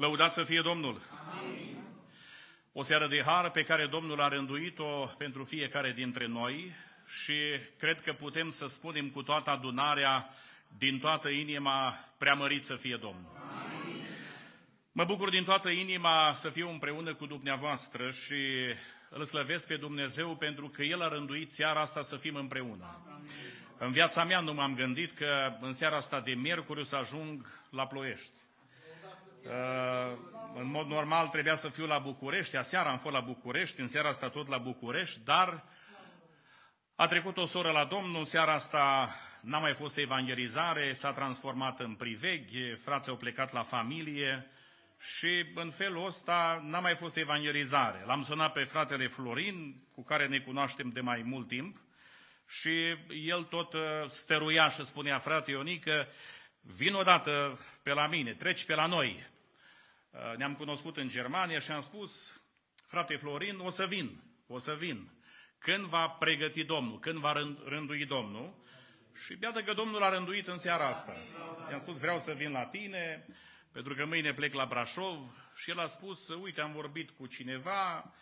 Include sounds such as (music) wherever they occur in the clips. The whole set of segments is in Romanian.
Lăudați să fie Domnul! Amin. O seară de har pe care Domnul a rânduit-o pentru fiecare dintre noi și cred că putem să spunem cu toată adunarea, din toată inima, preamărit să fie Domnul. Amin. Mă bucur din toată inima să fiu împreună cu dumneavoastră și îl slăvesc pe Dumnezeu pentru că El a rânduit seara asta să fim împreună. Amin. În viața mea nu m-am gândit că în seara asta de miercuri o să ajung la Ploiești. Uh, în mod normal trebuia să fiu la București, aseară am fost la București, în seara asta tot la București, dar a trecut o soră la Domnul, în seara asta n-a mai fost evangelizare, s-a transformat în priveghi, frații au plecat la familie și în felul ăsta n-a mai fost evangelizare. L-am sunat pe fratele Florin, cu care ne cunoaștem de mai mult timp, și el tot uh, stăruia și spunea, frate Ionică, vin odată pe la mine, treci pe la noi. Uh, ne-am cunoscut în Germania și am spus, frate Florin, o să vin, o să vin. Când va pregăti Domnul, când va rândui Domnul? Și iată că Domnul a rânduit în seara asta. I-am spus, vreau să vin la tine, pentru că mâine plec la Brașov. Și el a spus, uite, am vorbit cu cineva,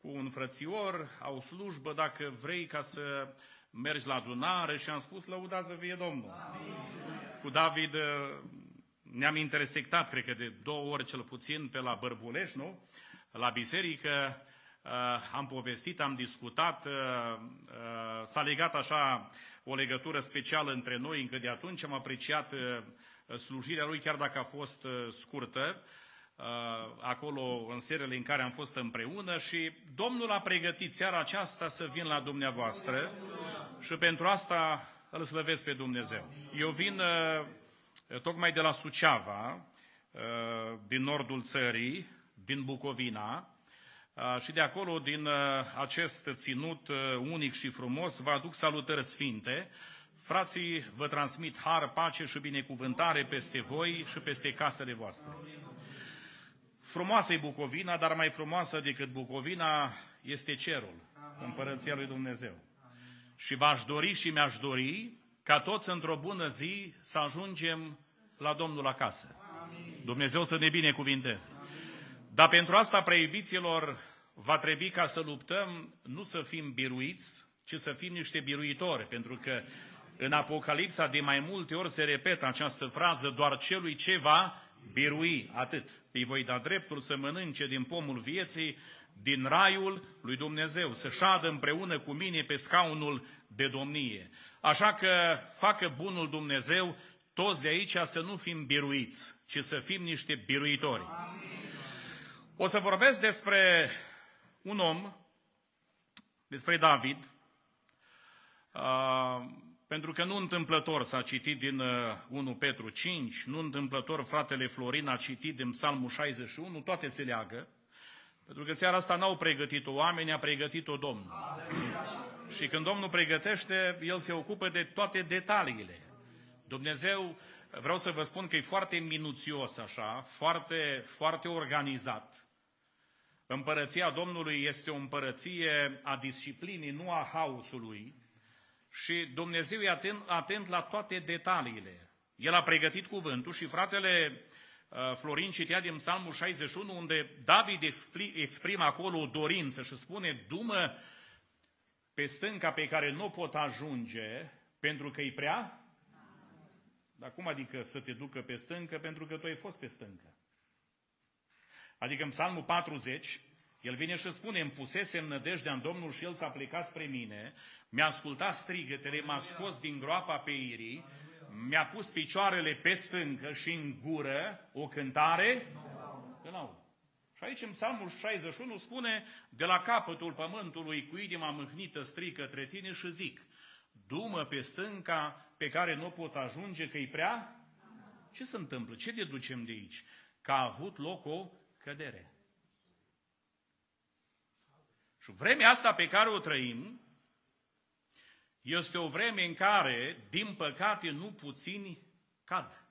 cu un frățior, au slujbă, dacă vrei ca să mergi la adunare și am spus, lăudați vie Domnul. Amin. Cu David uh, ne-am intersectat, cred că de două ori cel puțin, pe la Bărbuleș, nu? La biserică, uh, am povestit, am discutat, uh, s-a legat așa o legătură specială între noi încă de atunci, am apreciat slujirea lui, chiar dacă a fost scurtă, acolo în serele în care am fost împreună și Domnul a pregătit seara aceasta să vin la dumneavoastră și pentru asta îl slăvesc pe Dumnezeu. Eu vin uh, tocmai de la Suceava, uh, din nordul țării, din Bucovina, uh, și de acolo, din acest ținut unic și frumos, vă aduc salutări sfinte. Frații vă transmit har, pace și binecuvântare peste voi și peste casele voastre. Frumoasă e Bucovina, dar mai frumoasă decât Bucovina este cerul, împărăția lui Dumnezeu. Și v-aș dori și mi-aș dori ca toți într-o bună zi să ajungem la Domnul acasă. Amin. Dumnezeu să ne binecuvinteze. Dar pentru asta, preiubiților, va trebui ca să luptăm, nu să fim biruiți, ci să fim niște biruitori, pentru că în Apocalipsa de mai multe ori se repetă această frază, doar celui ce va birui, atât. Îi voi da dreptul să mănânce din pomul vieții, din raiul lui Dumnezeu, să șadă împreună cu mine pe scaunul de domnie. Așa că facă bunul Dumnezeu toți de aici să nu fim biruiți, ci să fim niște biruitori. O să vorbesc despre un om, despre David, uh, pentru că nu întâmplător s-a citit din 1 uh, Petru 5, nu întâmplător fratele Florin a citit din Psalmul 61, toate se leagă. Pentru că seara asta n-au pregătit-o oameni, a pregătit-o Domnul. Și când Domnul pregătește, El se ocupă de toate detaliile. Dumnezeu, vreau să vă spun că e foarte minuțios așa, foarte, foarte organizat. Împărăția Domnului este o împărăție a disciplinii, nu a haosului. Și Dumnezeu e atent, atent la toate detaliile. El a pregătit cuvântul și fratele Uh, Florin citea din Psalmul 61, unde David exprimă acolo o dorință și spune, dumă pe stânca pe care nu pot ajunge, pentru că e prea? Dar cum adică să te ducă pe stâncă? Pentru că tu ai fost pe stâncă. Adică în Psalmul 40, el vine și spune, îmi pusesem nădejdea în Domnul și El s-a plecat spre mine, mi-a ascultat strigătele, m-a scos din groapa pe irii, mi-a pus picioarele pe stâncă și în gură o cântare când Și aici în Psalmul 61 spune, de la capătul pământului cu inima mâhnită strig către tine și zic, dumă pe stânca pe care nu pot ajunge că-i prea? Ce se întâmplă? Ce deducem de aici? Că a avut loc o cădere. Și vremea asta pe care o trăim, este o vreme în care, din păcate, nu puțini cad.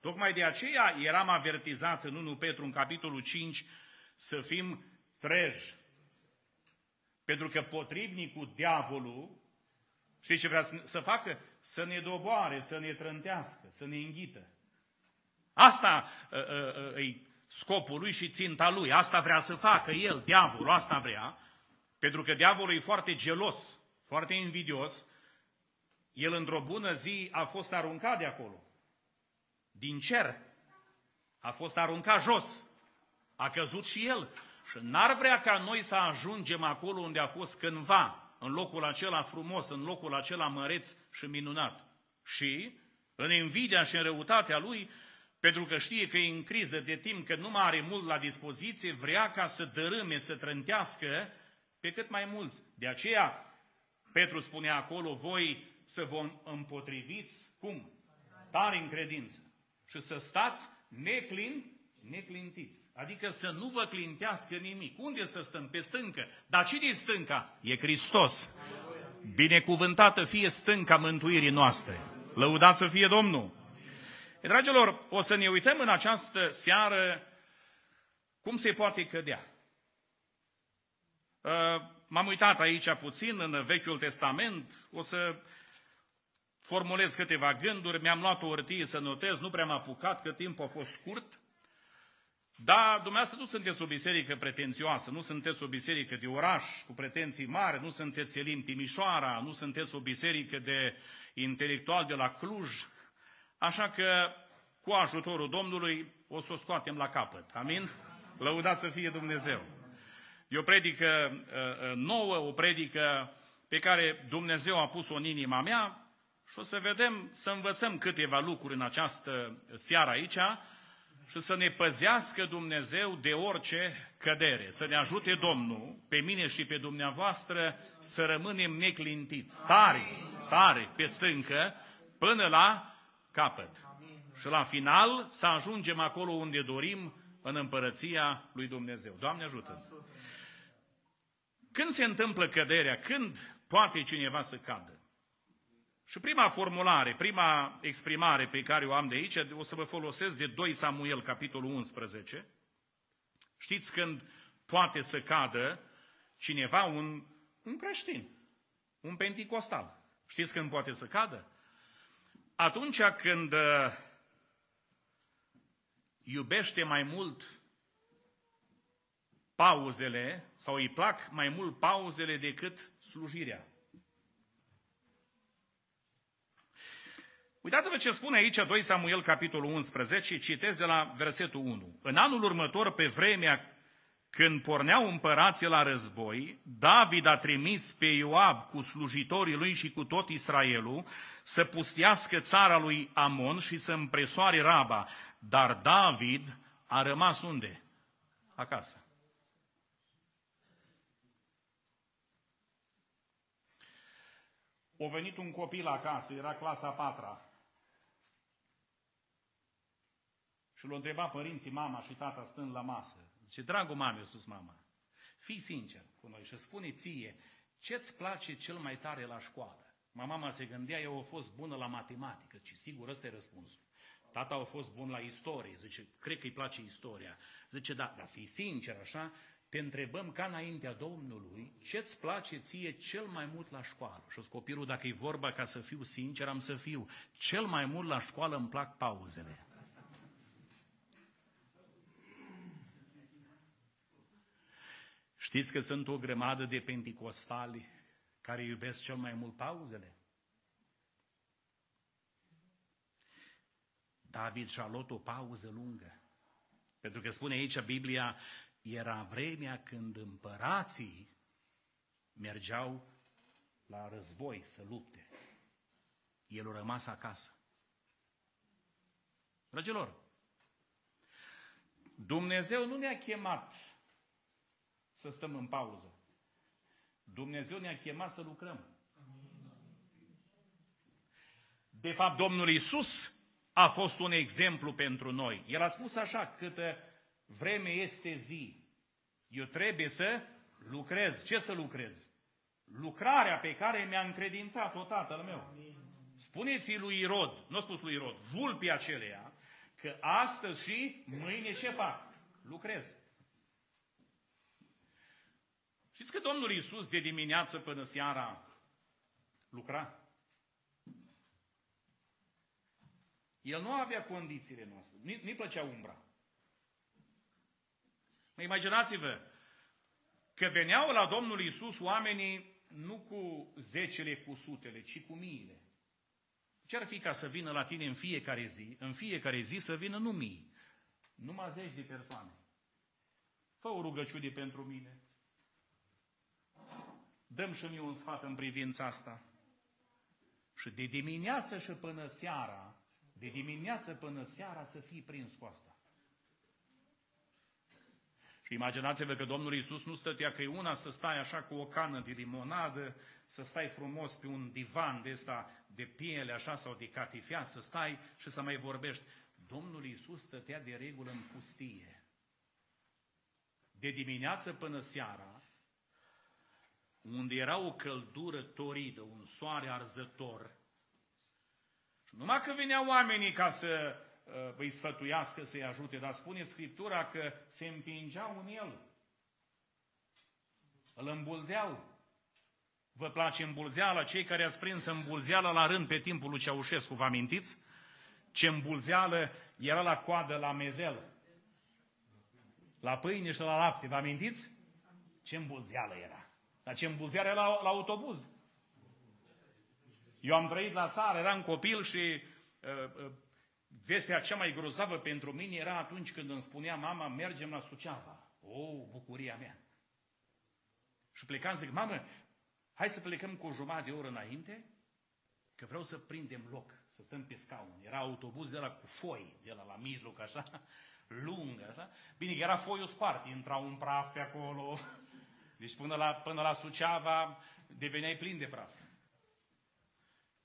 Tocmai de aceea eram avertizat în 1 Petru, în capitolul 5, să fim treji. Pentru că potrivnicul, diavolul, știți ce vrea să facă? Să ne doboare, să ne trântească, să ne înghită. Asta uh, uh, uh, scopul lui și ținta lui. Asta vrea să facă el, diavolul, asta vrea, pentru că diavolul e foarte gelos, foarte invidios. El într-o bună zi a fost aruncat de acolo, din cer. A fost aruncat jos. A căzut și el. Și n-ar vrea ca noi să ajungem acolo unde a fost cândva, în locul acela frumos, în locul acela măreț și minunat. Și, în invidia și în răutatea lui, pentru că știe că e în criză de timp, că nu mai are mult la dispoziție, vrea ca să dărâme, să trântească pe cât mai mulți. De aceea, Petru spune acolo, voi să vă împotriviți, cum? Tare în credință. Și să stați neclin, neclintiți. Adică să nu vă clintească nimic. Unde să stăm? Pe stâncă. Dar cine e stânca? E Hristos. Binecuvântată fie stânca mântuirii noastre. Lăudați să fie Domnul. Dragilor, o să ne uităm în această seară cum se poate cădea. Uh, m-am uitat aici puțin în Vechiul Testament, o să formulez câteva gânduri, mi-am luat o hârtie să notez, nu prea m-am apucat, că timpul a fost scurt. Dar dumneavoastră nu sunteți o biserică pretențioasă, nu sunteți o biserică de oraș cu pretenții mari, nu sunteți Elim Timișoara, nu sunteți o biserică de intelectual de la Cluj, Așa că, cu ajutorul Domnului, o să o scoatem la capăt. Amin? Lăudați să fie Dumnezeu. E o predică uh, uh, nouă, o predică pe care Dumnezeu a pus-o în inima mea și o să vedem, să învățăm câteva lucruri în această seară aici și să ne păzească Dumnezeu de orice cădere. Să ne ajute Domnul, pe mine și pe dumneavoastră, să rămânem neclintiți, tare, tare, pe stâncă, până la capăt. Și la final să ajungem acolo unde dorim, în împărăția lui Dumnezeu. Doamne ajută! Când se întâmplă căderea? Când poate cineva să cadă? Și prima formulare, prima exprimare pe care o am de aici, o să vă folosesc de 2 Samuel, capitolul 11. Știți când poate să cadă cineva, un, un creștin, un penticostal. Știți când poate să cadă? atunci când uh, iubește mai mult pauzele sau îi plac mai mult pauzele decât slujirea. Uitați-vă ce spune aici 2 Samuel, capitolul 11, citesc de la versetul 1. În anul următor, pe vremea când porneau împărații la război, David a trimis pe Ioab cu slujitorii lui și cu tot Israelul să pustiască țara lui Amon și să împresoare Raba. Dar David a rămas unde? Acasă. O venit un copil acasă, era clasa a patra. Și l-a întrebat părinții, mama și tata stând la masă. Zice, dragul mame, a spus mama, fii sincer cu noi și spune ție, ce-ți place cel mai tare la școală? Mama se gândea, eu a fost bună la matematică, ci sigur ăsta e răspunsul. Tata a fost bun la istorie, zice, cred că îi place istoria. Zice, da, dar fii sincer așa, te întrebăm ca înaintea Domnului, ce-ți place ție cel mai mult la școală? Și copilul, dacă e vorba ca să fiu sincer, am să fiu. Cel mai mult la școală îmi plac pauzele. Știți că sunt o grămadă de penticostali care iubesc cel mai mult pauzele? David și-a luat o pauză lungă. Pentru că spune aici Biblia, era vremea când împărații mergeau la război să lupte. El a rămas acasă. Dragilor, Dumnezeu nu ne-a chemat să stăm în pauză. Dumnezeu ne-a chemat să lucrăm. De fapt, Domnul Isus a fost un exemplu pentru noi. El a spus așa, câtă vreme este zi, eu trebuie să lucrez. Ce să lucrez? Lucrarea pe care mi-a încredințat-o tatăl meu. Spuneți-i lui Irod, nu a spus lui Irod, vulpii aceleia, că astăzi și mâine ce fac? Lucrez. Știți că Domnul Iisus de dimineață până seara lucra? El nu avea condițiile noastre. Nu-i plăcea umbra. Imaginați-vă că veneau la Domnul Isus oamenii nu cu zecele, cu sutele, ci cu miile. Ce ar fi ca să vină la tine în fiecare zi, în fiecare zi să vină nu mii, numai zeci de persoane. Fă o rugăciune pentru mine. Dăm și mie un sfat în privința asta. Și de dimineață și până seara, de dimineață până seara să fii prins cu asta. Și imaginați-vă că Domnul Iisus nu stătea că e una să stai așa cu o cană de limonadă, să stai frumos pe un divan de ăsta de piele așa sau de catifea, să stai și să mai vorbești. Domnul Iisus stătea de regulă în pustie. De dimineață până seara, unde era o căldură toridă, un soare arzător. Și numai că veneau oamenii ca să uh, îi sfătuiască, să-i ajute, dar spune Scriptura că se împingeau în el. Îl îmbulzeau. Vă place îmbulzeala? Cei care ați prins îmbulzeala la rând pe timpul lui Ceaușescu, vă amintiți? Ce îmbulzeală era la coadă la mezel. La pâine și la lapte, vă amintiți? Ce îmbulzeală era. Dar ce îmbulzeală era la, la autobuz. Eu am trăit la țară, eram copil și uh, uh, vestea cea mai grozavă pentru mine era atunci când îmi spunea mama, mergem la Suceava. O, oh, bucuria mea! Și plecam, zic, mamă, Hai să plecăm cu o jumătate de oră înainte, că vreau să prindem loc, să stăm pe scaun. Era autobuz de la cu foi, de la la mijloc, așa, (laughs) lung, așa. Bine, era foiul spart, intra un praf pe acolo. (laughs) Deci până la, până la Suceava deveneai plin de praf.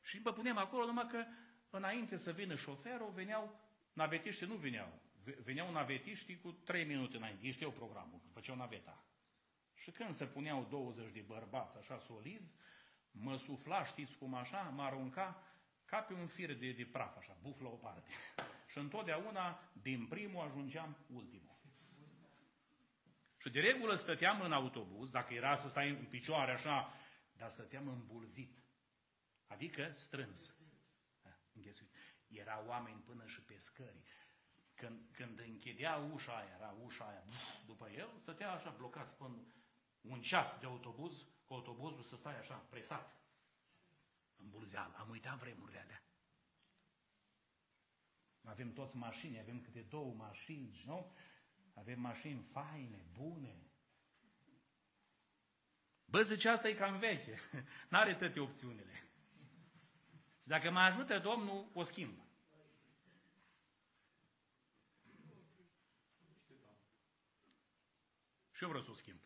Și mă punem acolo, numai că înainte să vină șoferul, veneau, navetiștii nu veneau. Veneau navetiștii cu trei minute înainte. Ei știau programul, făceau naveta. Și când se puneau 20 de bărbați așa solizi, mă sufla, știți cum așa, mă arunca ca pe un fir de, de praf, așa, buf la o parte. (laughs) Și întotdeauna, din primul, ajungeam ultimul. Și de regulă stăteam în autobuz, dacă era să stai în picioare așa, dar stăteam îmbulzit. Adică strâns. Înghesuit. Era oameni până și pe scări. Când, când închidea ușa aia, era ușa aia, după el, stătea așa blocat până un ceas de autobuz, cu autobuzul să stai așa, presat, în bulzeal. Am uitat vremurile alea. Avem toți mașini, avem câte două mașini, nu? Avem mașini faine, bune. Bă, zice, asta e cam veche. (laughs) N-are toate opțiunile. Și dacă mă ajută Domnul, o schimb. Și eu vreau să o schimb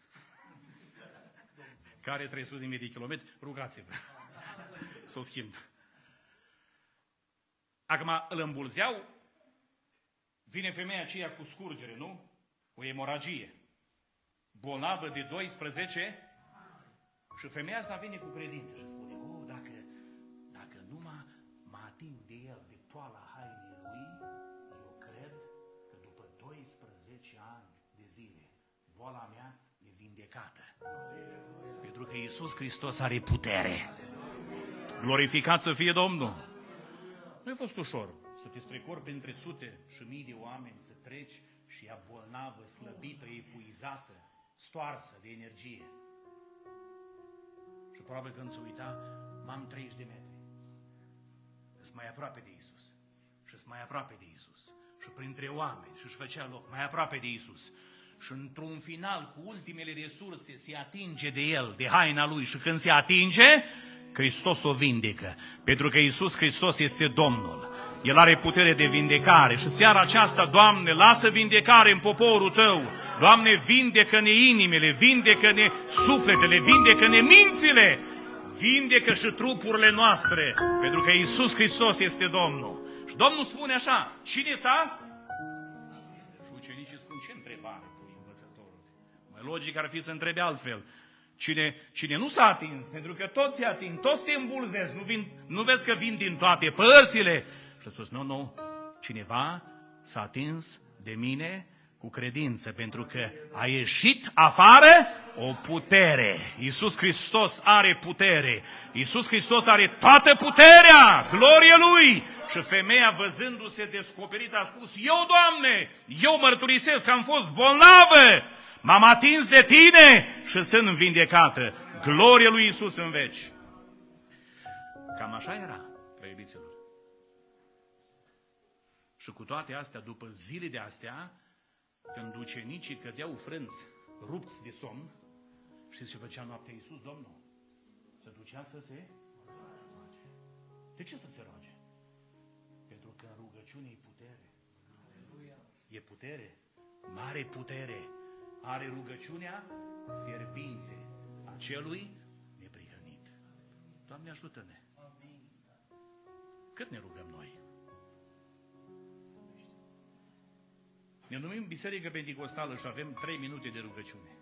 (laughs) care 300 de kilometri, rugați-vă să o schimb. Acum îl îmbulzeau, vine femeia aceea cu scurgere, nu? Cu emoragie. Bolnavă de 12 și femeia asta vine cu credință și spune, oh, dacă, dacă numai mă ating de el, de poala hainei lui, eu cred că după 12 ani de zile, boala mea e vindecată. Pentru că Iisus Hristos are putere. Glorificat să fie Domnul! Nu a fost ușor să te strecori printre sute și mii de oameni, să treci și ea bolnavă, slăbită, epuizată, stoarsă de energie. Și probabil când se uita, m-am 30 de metri. Sunt mai aproape de Isus. Și sunt mai aproape de Isus. Și printre oameni și își făcea loc mai aproape de Isus și într-un final, cu ultimele resurse, se atinge de el, de haina lui și când se atinge, Hristos o vindecă. Pentru că Isus Hristos este Domnul. El are putere de vindecare și seara aceasta, Doamne, lasă vindecare în poporul Tău. Doamne, vindecă-ne inimile, vindecă-ne sufletele, vindecă-ne mințile, vindecă și trupurile noastre, pentru că Isus Hristos este Domnul. Și Domnul spune așa, cine s-a Logic ar fi să întrebe altfel. Cine, cine nu s-a atins, pentru că toți se ating, toți te îmbulzesc, nu, vin, nu vezi că vin din toate părțile. Și a spus, nu, nu, cineva s-a atins de mine Cu credință, pentru că a ieșit afară o putere. Iisus Hristos are putere. Iisus Hristos are toată puterea, glorie Lui. Și femeia, văzându-se descoperită, a spus, eu, Doamne, eu mărturisesc că am fost bolnavă, m-am atins de Tine și sunt vindecată. Glorie Lui Iisus în veci. Cam așa era, preiubiților. Și cu toate astea, după zile de astea, când ucenicii cădeau frânți, rupți de somn, știți ce făcea noaptea Iisus, Domnul? Se ducea să se roage. De ce să se roage? Pentru că în rugăciune e putere. E putere, mare putere. Are rugăciunea fierbinte a celui neprihănit. Doamne ajută-ne! Cât ne rugăm noi? Ne numim Biserică Pentecostală și avem trei minute de rugăciune.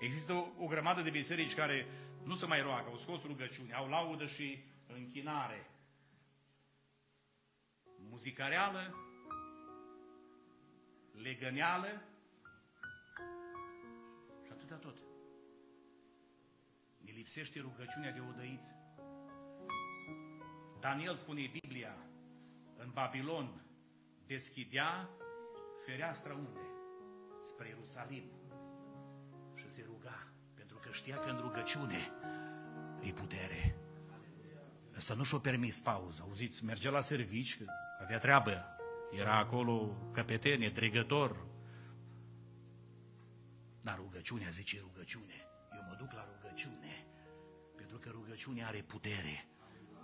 Există o, o grămadă de biserici care nu se mai roagă, au scos rugăciune, au laudă și închinare. Muzica reală, legăneală și atâta tot. Ne lipsește rugăciunea de odăiță. Daniel spune Biblia, în Babilon deschidea fereastra unde? Spre Ierusalim. Și se ruga, pentru că știa că în rugăciune e putere. Ăsta nu și-o permis pauză. Auziți, mergea la servici, că avea treabă. Era acolo căpetenie, dregător. Dar rugăciunea, zice rugăciune. Eu mă duc la rugăciune, pentru că rugăciunea are putere.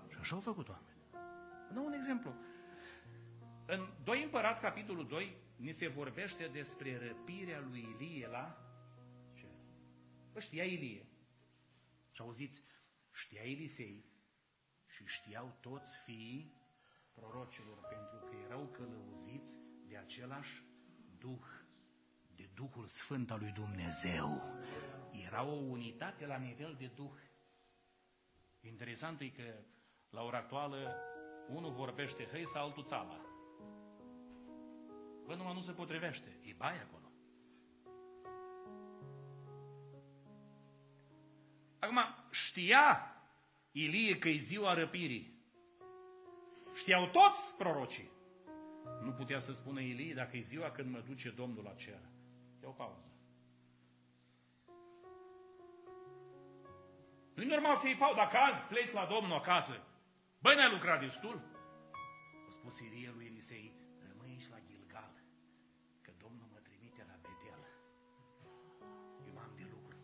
Și așa au făcut oameni. Nu un exemplu. În 2 Împărați, capitolul 2, ni se vorbește despre răpirea lui Ilie la ce? Bă, știa Ilie. Și auziți, știa Elisei și știau toți fiii prorocilor, pentru că erau călăuziți de același Duh, de Duhul Sfânt al lui Dumnezeu. Era o unitate la nivel de Duh. Interesant e că la ora actuală unul vorbește hăi sau altul țala. Bă, numai nu se potrivește. E baie acolo. Acum, știa Ilie că e ziua răpirii. Știau toți prorocii. Nu putea să spună Ilie dacă e ziua când mă duce Domnul la cer. E o pauză. Nu normal să iei pauză. Dacă azi pleci la Domnul acasă, băi, n-ai lucrat destul? A spus Ilie lui Elisei, rămâi aici la Gilgal, că Domnul mă trimite la Betel. Eu am de lucru.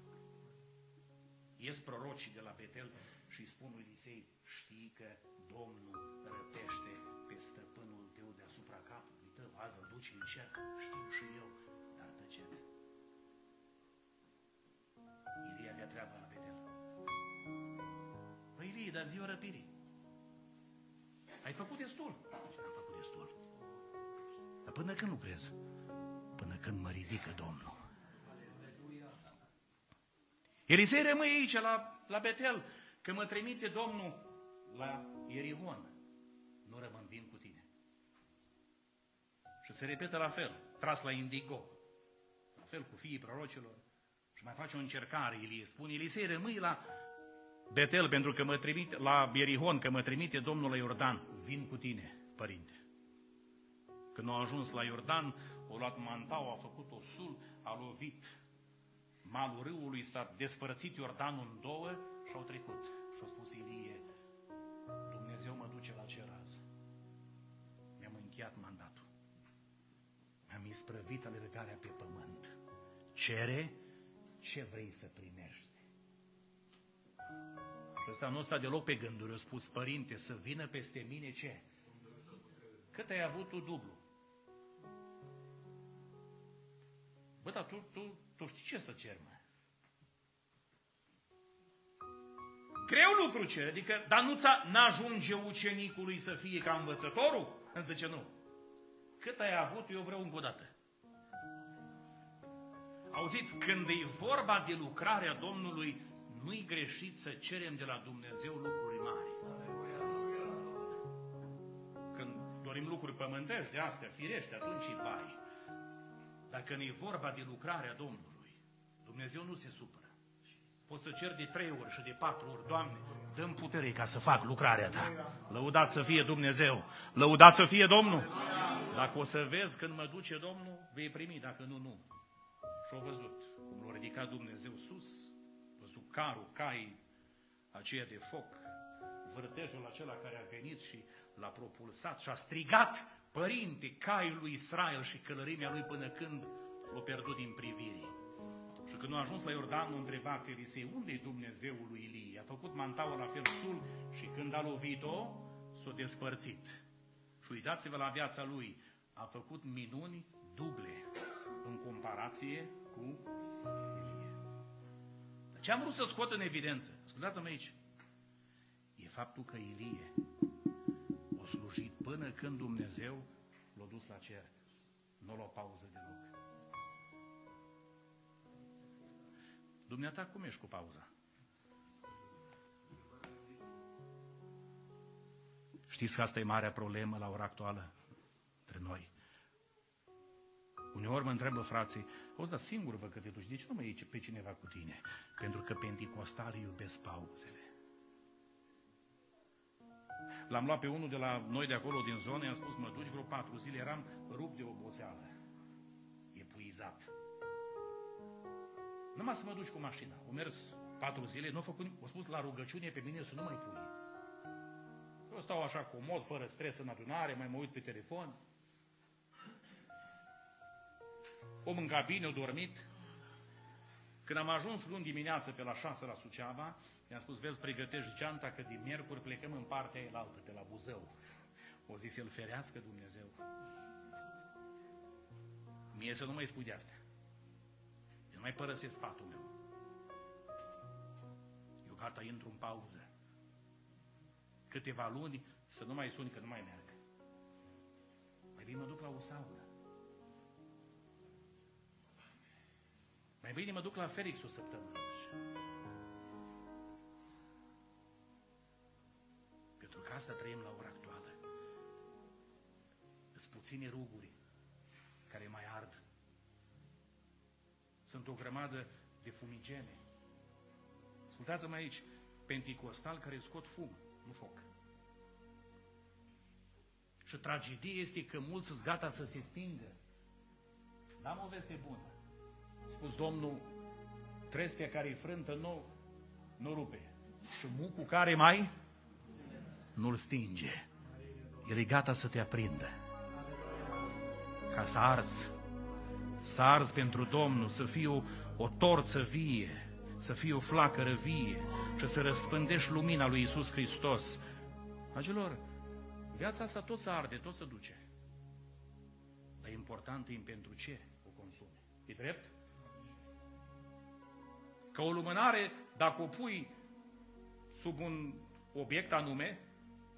Ies prorocii de la Betel și îi spun lui Elisei, știi că Domnul răpește pe stăpânul tău deasupra capului tău, azi îl duci în cer, știu și eu, dar tăceți. Ilie avea treaba la Betel. Păi Ilie, dar ziua răpirii. Ai făcut destul. Și am făcut destul. Dar până când lucrez? Până când mă ridică Domnul. Elisei rămâi aici, la, la Betel, că mă trimite Domnul la Ierihon. Nu rămân vin cu tine. Și se repetă la fel, tras la indigo. La fel cu fiii prorocilor. Și mai face o încercare, Ilie spune, Elisei, rămâi la Betel, pentru că mă trimite, la Ierihon, că mă trimite Domnul la Iordan. Vin cu tine, părinte. Când au ajuns la Iordan, au luat mantau, a făcut o sul, a lovit malul râului, s-a despărțit Iordanul în două și au trecut. Și a spus Ilie, Dumnezeu mă duce la cer azi. Mi-am încheiat mandatul. Mi-am isprăvit alergarea pe pământ. Cere ce vrei să primești. Și ăsta nu sta deloc pe gânduri. A spus, părinte, să vină peste mine ce? Cât ai avut tu dublu? Bă, dar tu, tu, tu știi ce să cer, mă? Greu lucru cer, adică, dar nu n-ajunge ucenicului să fie ca învățătorul? Îmi zice, nu. Cât ai avut, eu vreau încă o dată. Auziți, când e vorba de lucrarea Domnului, nu-i greșit să cerem de la Dumnezeu lucruri mari. Când dorim lucruri pământești de astea, firește, atunci îi bai. Dar când e vorba de lucrarea Domnului, Dumnezeu nu se supără. Poți să cer de trei ori și de patru ori, Doamne, dăm putere ca să fac lucrarea Ta. Lăudat să fie Dumnezeu, lăudat să fie Domnul. Dacă o să vezi când mă duce Domnul, vei primi, dacă nu, nu. Și-au văzut cum l-a ridicat Dumnezeu sus, văzut carul, cai, aceea de foc, vârtejul acela care a venit și l-a propulsat și a strigat, Părinte, caiul lui Israel și călărimea lui până când l-a pierdut din privire. Și când a ajuns la Iordan, a întrebat Elisei, unde e Dumnezeul lui Ilie? A făcut mantaua la fel sul și când a lovit-o, s-a despărțit. Și uitați-vă la viața lui, a făcut minuni duble în comparație cu Ilie. Ce am vrut să scot în evidență? Ascultați-mă aici. E faptul că Ilie a slujit până când Dumnezeu l-a dus la cer. Nu l-a pauză deloc. Dumneata, cum ești cu pauza? Știți că asta e marea problemă la ora actuală între noi. Uneori mă întreabă frații, o să da singur vă că te duci, de ce nu mai iei pe cineva cu tine? Pentru că penticostalii iubesc pauzele. L-am luat pe unul de la noi de acolo, din zonă, i-am spus, mă duci vreo patru zile, eram rupt de oboseală, epuizat. Numai să mă duci cu mașina. Au mers patru zile, nu au făcut nimic. Au spus la rugăciune pe mine să nu mai pui. Eu stau așa comod, fără stres în adunare, mai mă uit pe telefon. Om în cabine, au dormit. Când am ajuns luni dimineață pe la 6 la Suceava, i-am spus, vezi, pregătești geanta că din miercuri plecăm în partea elaltă, pe la Buzău. O zis el, ferească Dumnezeu. Mie să nu mai spui de astea. Eu nu mai părăsesc sfatul meu. Eu gata, intru în pauză. Câteva luni să nu mai suni că nu mai merg. Mai bine mă duc la o saună. Mai bine mă duc la Felix o săptămână, zice. Pentru că asta trăim la ora actuală. Sunt puține ruguri care mai ard. Sunt o grămadă de fumigene. Ascultați-mă aici, penticostal care scot fum, nu foc. Și tragedie este că mulți sunt gata să se stingă. Dar am o veste bună. Spus Domnul, trestea care e frântă nu, nu rupe. Și mucul care mai nu-l stinge. El e gata să te aprindă. Ca să arzi. Să arzi pentru Domnul, să fie o, o torță vie, să fie o flacără vie și să răspândești lumina lui Isus Hristos. Dragilor, viața asta tot să arde, tot să duce. Dar important e pentru ce o consumi. E drept? Că o lumânare, dacă o pui sub un obiect anume,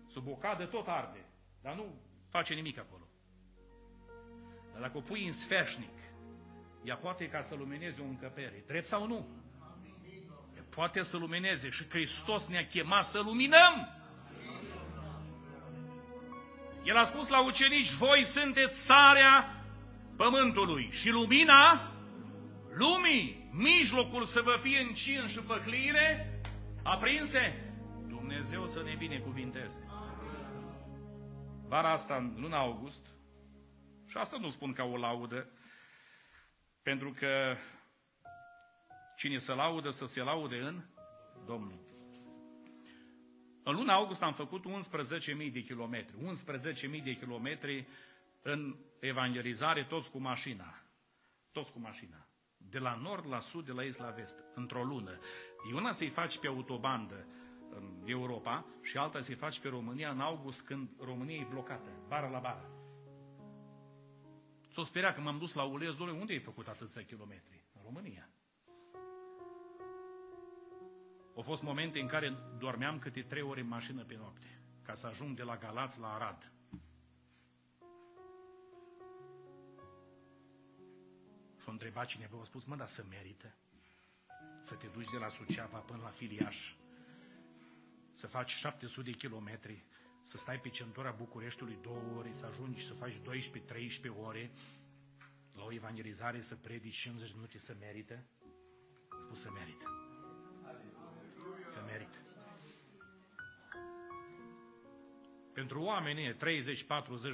sub o cadă, tot arde. Dar nu face nimic acolo. Dar dacă o pui în sfeșnic, ea poate ca să lumineze o încăpere. Drept sau nu? Ea poate să lumineze și Hristos ne-a chemat să luminăm. El a spus la ucenici, voi sunteți țarea pământului și lumina lumii, mijlocul să vă fie încins și făclire aprinse, Dumnezeu să ne binecuvinteze. Vara asta, în luna august, și asta nu spun ca o laudă, pentru că cine se laudă, să se laude în Domnul. În luna august am făcut 11.000 de kilometri. 11.000 de kilometri în evangelizare, toți cu mașina. Toți cu mașina de la nord la sud, de la est la vest, într-o lună. E una să-i faci pe autobandă în Europa și alta să-i faci pe România în august când România e blocată, bară la bară. S-o speria că m-am dus la Ulez, doamne, unde ai făcut atâția kilometri? În România. Au fost momente în care dormeam câte trei ore în mașină pe noapte, ca să ajung de la Galați la Arad. Și-a întrebat cineva, a spus, mă, dar să merită să te duci de la Suceava până la Filiaș, să faci 700 de kilometri să stai pe centura Bucureștiului două ore, să ajungi să faci 12-13 ore la o evangelizare, să predici 50 minute, să merită? Spus să merită. Să merită. Pentru oamenii 30-40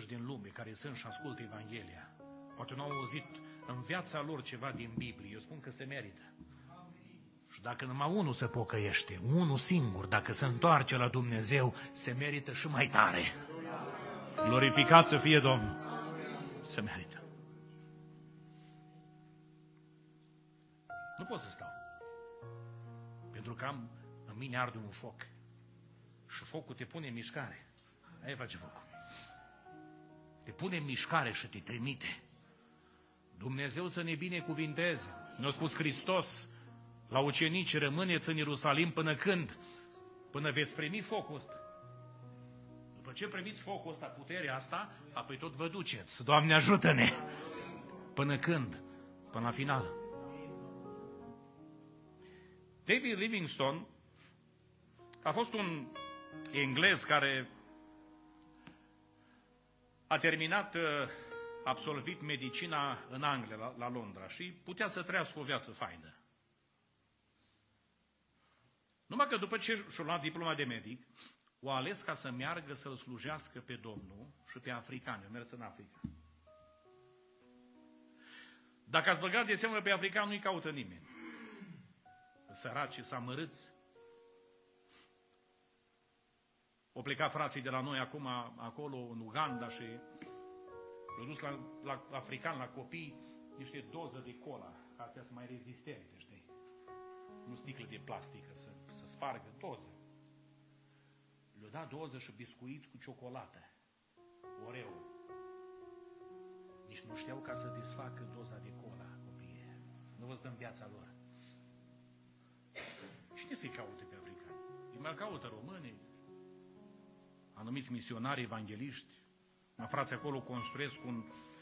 din lume care sunt și ascultă Evanghelia, poate nu au auzit în viața lor ceva din Biblie, eu spun că se merită. Și dacă numai unul se pocăiește, unul singur, dacă se întoarce la Dumnezeu, se merită și mai tare. Glorificat să fie Domnul. Se merită. Nu pot să stau. Pentru că am, în mine arde un foc. Și focul te pune în mișcare. Aia face focul. Te pune în mișcare și te trimite. Dumnezeu să ne binecuvinteze. Ne-a spus Hristos la ucenici, rămâneți în Ierusalim până când? Până veți primi focul ăsta. După ce primiți focul ăsta, puterea asta, apoi tot vă duceți. Doamne ajută-ne! Până când? Până la final. David Livingstone a fost un englez care a terminat, uh, absolvit medicina în Anglia, la, la Londra și putea să trăiască o viață faină. Numai că după ce și-a luat diploma de medic, o ales ca să meargă să-L slujească pe Domnul și pe africani. A mers în Africa. Dacă ați băgat de seamă pe africani, nu-i caută nimeni. Săraci, să amărâți. O plecat frații de la noi acum, acolo, în Uganda și au dus la, la african, la copii, niște doză de cola, ca să mai rezistente, știi? Nu sticle de plastică, să, să spargă doză. Le-au dat doză și biscuiți cu ciocolată. Oreo. Nici nu știau ca să desfacă doza de cola copiii. Nu vă în viața lor. Cine se caută pe africani? Îi mai caută românii, anumiți misionari evangeliști. Mă frați acolo construiesc un, uh,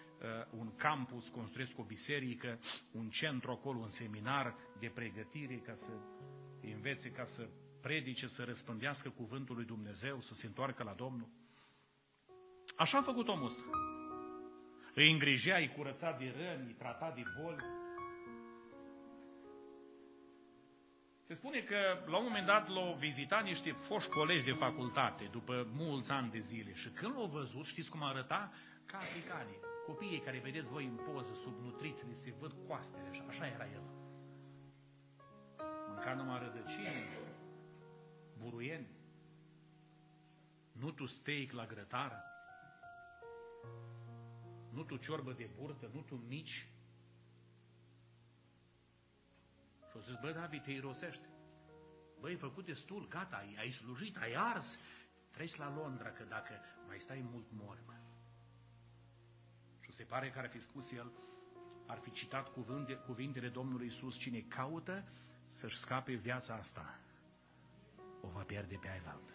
un campus, construiesc o biserică, un centru acolo, un seminar de pregătire ca să învețe, ca să predice, să răspândească cuvântul lui Dumnezeu, să se întoarcă la Domnul. Așa a făcut omul ăsta. Îi îngrijea, îi curăța de răni, îi trata de boli. Se spune că la un moment dat l-au vizitat niște foști colegi de facultate după mulți ani de zile și când l-au văzut, știți cum arăta? Ca africanii. Copiii care vedeți voi în poză, subnutriți, li se văd coastele, așa, așa era el. Mânca numai rădăcini, buruieni, nu tu steak la grătar, nu tu ciorbă de burtă, nu tu mici, Și o zis, bă, David, te irosește. Băi, ai făcut destul, gata, ai, ai slujit, ai ars. Treci la Londra, că dacă mai stai mult mori, mă. Și se pare că ar fi spus el, ar fi citat cuvinte, cuvintele Domnului Isus, cine caută să-și scape viața asta, o va pierde pe ailaltă.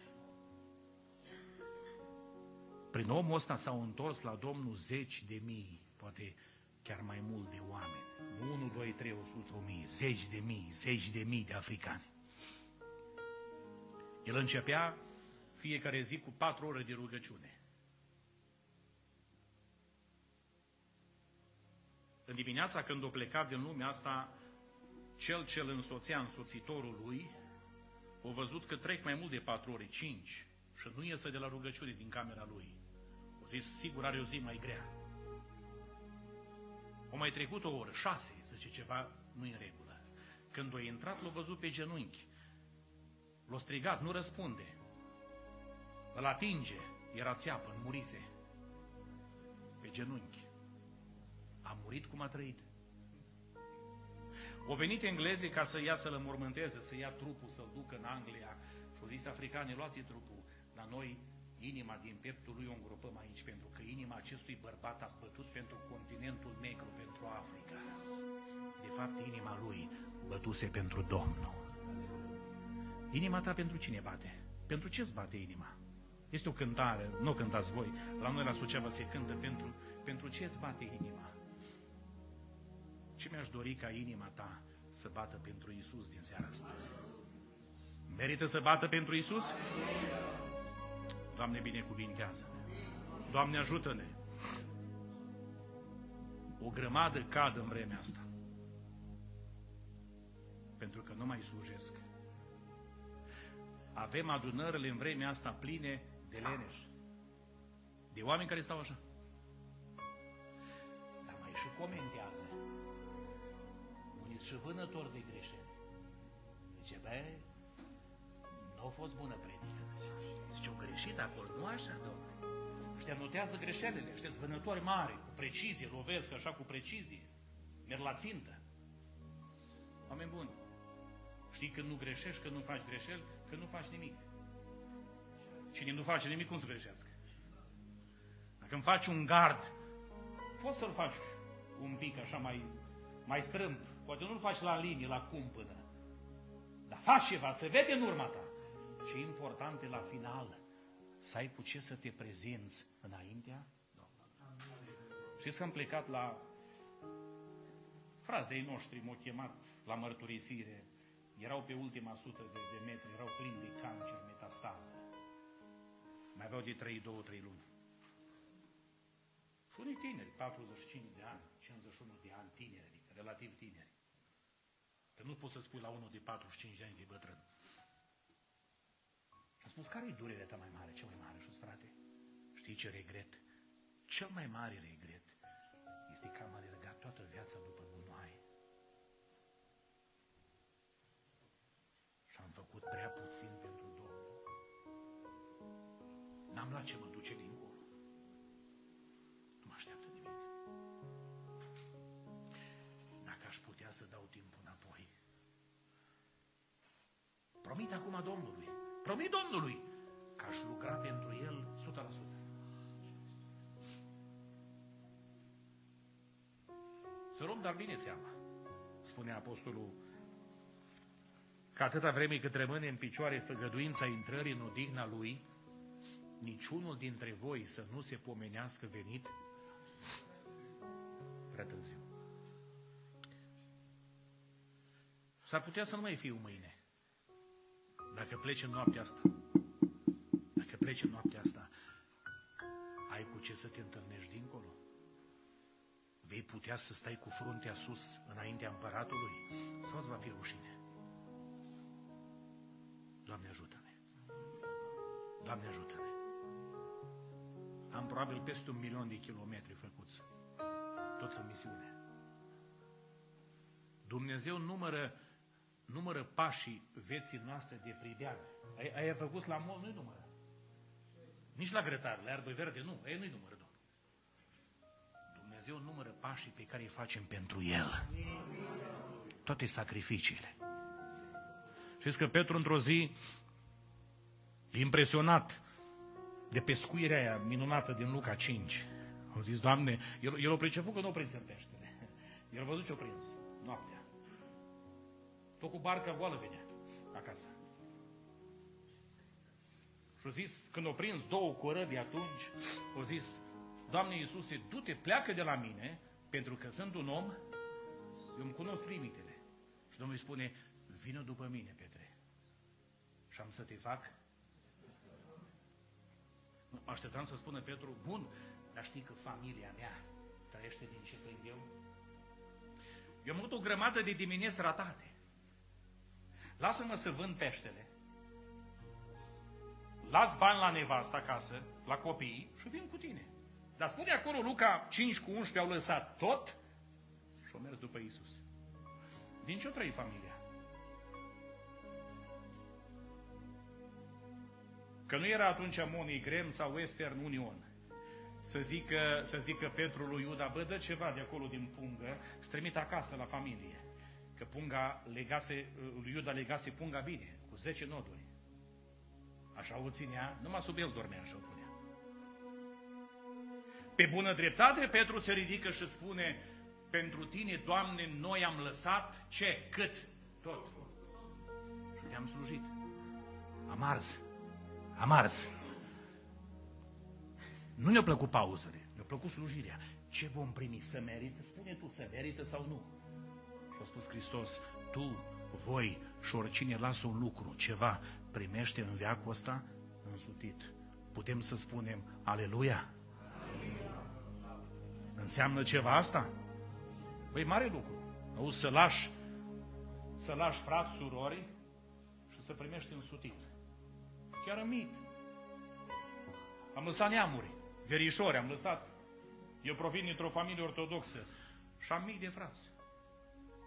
Prin omul ăsta s-au întors la Domnul zeci de mii, poate chiar mai mult de oameni. 1, 2, 3, 100, 1000, zeci de mii, zeci de mii de africani. El începea fiecare zi cu patru ore de rugăciune. În dimineața când o pleca din lumea asta, cel ce îl însoțea însoțitorul lui, o văzut că trec mai mult de patru ore, cinci, și nu iese de la rugăciune din camera lui. O zis, sigur are o zi mai grea. O mai trecut o oră, șase, zice ceva, nu în regulă. Când a intrat, l-a văzut pe genunchi. L-a strigat, nu răspunde. Îl atinge, era țeapă, murise. Pe genunchi. A murit cum a trăit. Au venit englezii ca să ia să-l înmormânteze, să ia trupul, să-l ducă în Anglia. Și au zis africanii, luați trupul, dar noi inima din pieptul lui o îngropăm aici, pentru că inima acestui bărbat a bătut pentru continentul negru, pentru Africa. De fapt, inima lui bătuse pentru Domnul. Inima ta pentru cine bate? Pentru ce îți bate inima? Este o cântare, nu cântați voi, la noi la Suceava se cântă pentru, pentru ce îți bate inima? Ce mi-aș dori ca inima ta să bată pentru Isus din seara asta? Merită să bată pentru Isus? Doamne, binecuvintează Doamne, ajută-ne! O grămadă cad în vremea asta. Pentru că nu mai slujesc. Avem adunările în vremea asta pline de leneș. De oameni care stau așa. Dar mai și comentează. Unii și vânători de greșeli. Zice, bă, nu a fost bună predică, zice. Zice, o greșit acolo, nu așa, domnule. Ăștia notează greșelile, ăștia vânători mari, cu precizie, lovesc așa cu precizie, merg la țintă. Oameni buni, știi când nu greșești, când nu faci greșeli, când nu faci nimic. Cine nu face nimic, cum să greșească? Dacă îmi faci un gard, poți să-l faci un pic așa mai, mai strâmb. Poate nu-l faci la linie, la cumpână. Dar faci ceva, se vede în urma ta. Ce important e la final să ai cu ce să te prezinți înaintea Domnului. Știți că am plecat la frați de-ai noștri, m-au chemat la mărturisire, erau pe ultima sută de, de metri, erau plini de cancer, metastază. Mai aveau de 3, 2, 3 luni. Și unii tineri, 45 de ani, 51 de ani, tineri, adică relativ tineri. Că nu poți să spui la unul de 45 de ani de bătrân. Am spus, care e durerea ta mai mare, cea mai mare? Și frate, știi ce regret? Cel mai mare regret este că am alergat toată viața după gunoaie. Și am făcut prea puțin pentru Domnul. N-am la ce mă duce dincolo. Nu mă așteaptă nimic. Dacă aș putea să dau timpul înapoi. Promit acum Domnului Promit Domnului că aș lucra pentru El 100%. Să luăm dar bine seama, spune Apostolul, că atâta vreme cât rămâne în picioare făgăduința intrării în odihna Lui, niciunul dintre voi să nu se pomenească venit prea târziu. S-ar putea să nu mai fiu mâine. Dacă pleci în noaptea asta, dacă pleci în noaptea asta, ai cu ce să te întâlnești dincolo? Vei putea să stai cu fruntea sus înaintea împăratului? Sau îți va fi rușine? Doamne ajută-ne! Doamne ajută-ne! Am probabil peste un milion de kilometri făcuți, toți în misiune. Dumnezeu numără numără pașii vieții noastre de pribeană. Ai, ai făcut la mol, nu-i numără. Nici la grătar, la erbă verde, nu. Ei nu-i numără, Domnul. Dumnezeu numără pașii pe care îi facem pentru El. Toate sacrificiile. Știți că Petru într-o zi, impresionat de pescuirea aia minunată din Luca 5, a zis, Doamne, el, el a priceput că nu o prins în peștele. (laughs) El a văzut ce a prins noaptea. Tot cu barca goală venea acasă. Și-a zis, când o prins două corăbi atunci, o zis, Doamne Iisuse, du-te, pleacă de la mine, pentru că sunt un om, eu îmi cunosc limitele. Și Domnul îi spune, vină după mine, Petre. Și am să te fac. Mă așteptam să spună Petru, bun, dar știi că familia mea trăiește din ce prind eu? Eu am avut o grămadă de dimineți ratate. Lasă-mă să vând peștele. Las bani la nevastă acasă, la copii și vin cu tine. Dar spune acolo Luca 5 cu 11 au lăsat tot și au mers după Isus. Din ce o trăi familia? Că nu era atunci Money Graham sau Western Union. Să zică, să zică Petru lui Iuda, bă, dă ceva de acolo din pungă, strămit acasă la familie că punga legase, lui Iuda legase punga bine, cu 10 noduri. Așa o ținea, numai sub el dormea, așa o punea. Pe bună dreptate, Petru se ridică și spune, pentru tine, Doamne, noi am lăsat ce? Cât? Tot. Și te-am slujit. Am ars. Am ars. Nu ne-a plăcut pauzele, ne-a plăcut slujirea. Ce vom primi? Să merită? Spune tu, să merită sau nu? Și a spus Hristos, tu, voi și oricine lasă un lucru, ceva, primește în veacul ăsta însutit Putem să spunem Aleluia? Înseamnă ceva asta? Păi mare lucru. Auzi, să lași, să lași frați, surori și să primești însutit. Chiar în mit. Am lăsat neamuri, verișori, am lăsat. Eu provin dintr-o familie ortodoxă și am mii de frați.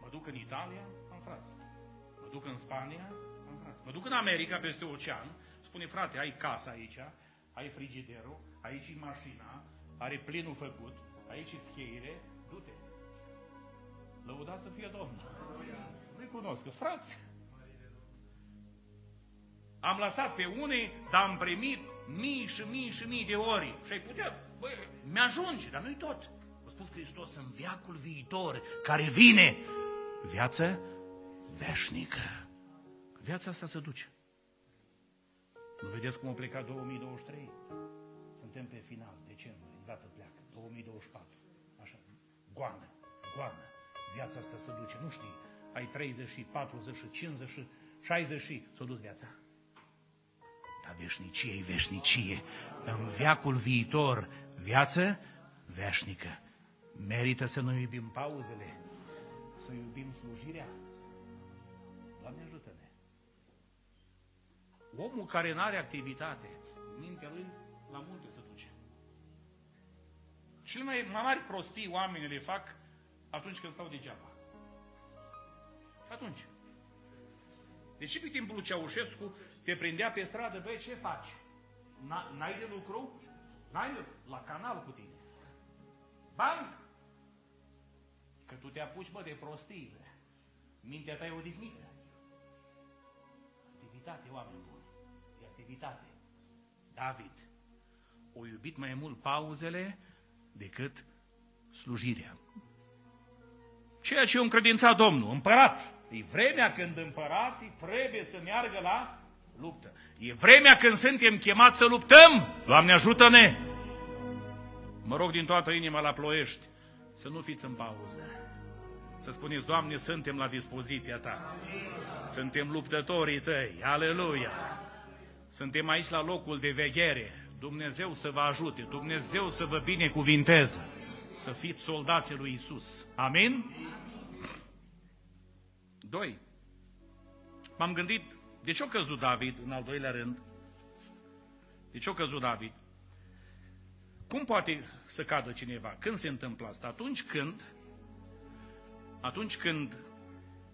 Mă duc în Italia, am frați. Mă duc în Spania, am frați. Mă duc în America, peste ocean, spune, frate, ai casa aici, ai frigiderul, aici e mașina, are plinul făcut, aici e scheire, du-te. Lăudați să fie Domnul. Recunosc că frați. Am lăsat pe unii, dar am primit mii și mii și mii de ori. Și ai putea, băi, mi-ajunge, dar nu-i tot. A spus Hristos în viacul viitor, care vine, viață veșnică. Viața asta se duce. Nu vedeți cum a plecat 2023? Suntem pe final, decembrie, dată pleacă, 2024. Așa, goană, goană. Viața asta se duce, nu știi, ai 30 și 40 și 50 și 60 și s-a dus viața. Dar veșnicie e veșnicie. În viacul viitor, viață veșnică. Merită să nu iubim pauzele, să iubim slujirea. Doamne ajută-ne! Omul care nu are activitate, mintea lui la multe se duce. Cele mai, mai mari prostii oamenii le fac atunci când stau degeaba. Atunci. Deci și pe timpul lui Ceaușescu te prindea pe stradă, băi, ce faci? N-ai de lucru? N-ai de La canal cu tine. Banc! Că tu te apuci, bă, de prostiile. Mintea ta e odihnită. Activitate, oameni buni. E activitate. David o iubit mai mult pauzele decât slujirea. Ceea ce e încredințat Domnul, împărat. E vremea când împărații trebuie să meargă la luptă. E vremea când suntem chemați să luptăm. Doamne ajută-ne! Mă rog din toată inima la ploiești să nu fiți în pauză. Să spuneți, Doamne, suntem la dispoziția Ta. Suntem luptătorii Tăi. Aleluia! Suntem aici la locul de veghere. Dumnezeu să vă ajute, Dumnezeu să vă binecuvinteze, să fiți soldații lui Isus. Amin? Doi. M-am gândit, de ce a căzut David în al doilea rând? De ce a căzut David? Cum poate să cadă cineva? Când se întâmplă asta? Atunci când atunci când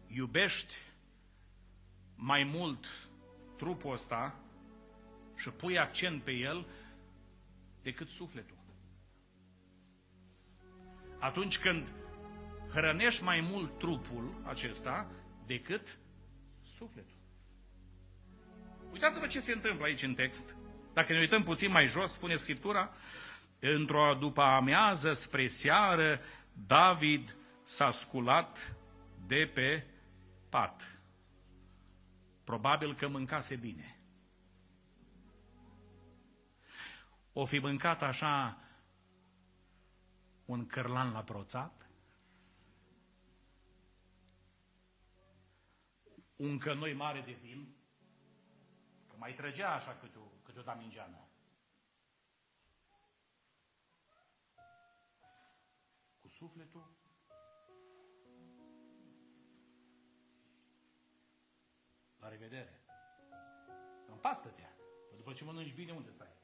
iubești mai mult trupul ăsta și pui accent pe el decât sufletul. Atunci când hrănești mai mult trupul acesta decât sufletul. Uitați-vă ce se întâmplă aici în text. Dacă ne uităm puțin mai jos, spune Scriptura, într-o după amiază spre seară, David s-a sculat de pe pat. Probabil că mâncase bine. O fi mâncat așa un cărlan la proțat, un cănoi mare de vin, că mai trăgea așa câte o, câte o damingeană. Sufletul La revedere. În pastă te După ce mănânci bine, unde stai?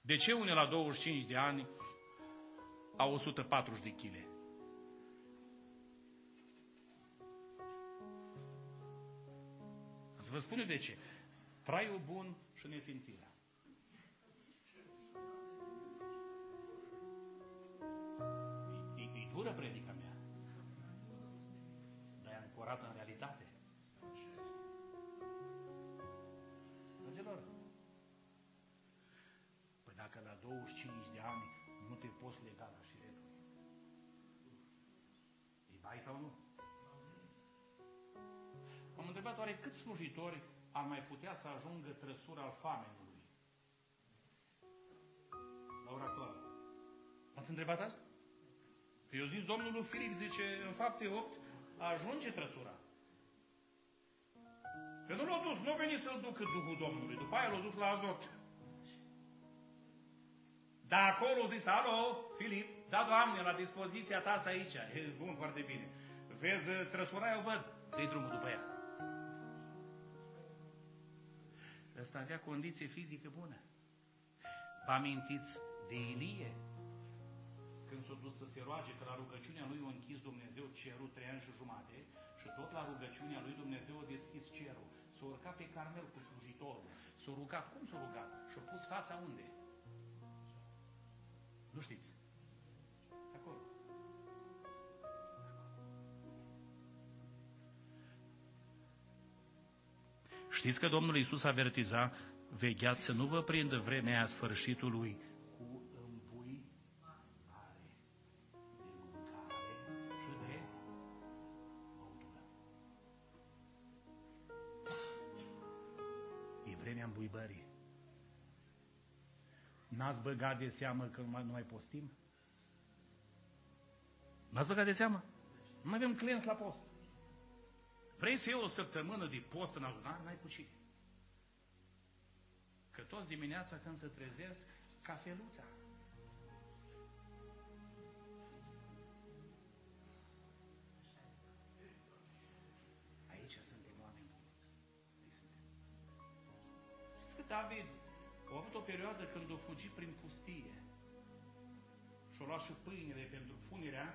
De ce unii la 25 de ani au 140 de kg? Să vă spun eu de ce. Traiul bun și nesimțirea. Ancorată în realitate. Dragilor, păi dacă la 25 de ani nu te poți lega la șiretul, e bai sau nu? M-am întrebat oare câți slujitori ar mai putea să ajungă trăsura al famenului la ora actuală? Ați întrebat asta? Că eu zis Domnul lui Filip, zice, în fapte 8, ajunge trăsura. Că nu l-a dus, nu a venit să-l ducă Duhul Domnului, după aia l-a dus la azot. Dar acolo zis, alo, Filip, da, Doamne, la dispoziția ta să aici. E bun, foarte bine. Vezi, trăsura, eu văd. dă drumul după ea. Ăsta avea condiție fizică bună. Vă amintiți de Ilie? Când s-a dus să se roage, că la rugăciunea lui a închis Dumnezeu cerul trei ani și jumate și tot la rugăciunea lui Dumnezeu a deschis cerul. S-a urcat pe Carmel cu slujitorul. S-a rugat. Cum s-a rugat? Și-a pus fața unde? Nu știți. Acolo. Știți că Domnul Iisus avertiza, vegheați să nu vă prindă vremea a sfârșitului E vremea îmbuibării. N-ați băgat de seamă că nu mai, nu mai postim? N-ați băgat de seamă? Nu mai avem clienți la post. Vrei să iei o săptămână de post în adunare? N-ai cu cine. Că toți dimineața când se trezesc, cafeluța. David a avut o perioadă când a fugit prin pustie și a luat și pâinile pentru punerea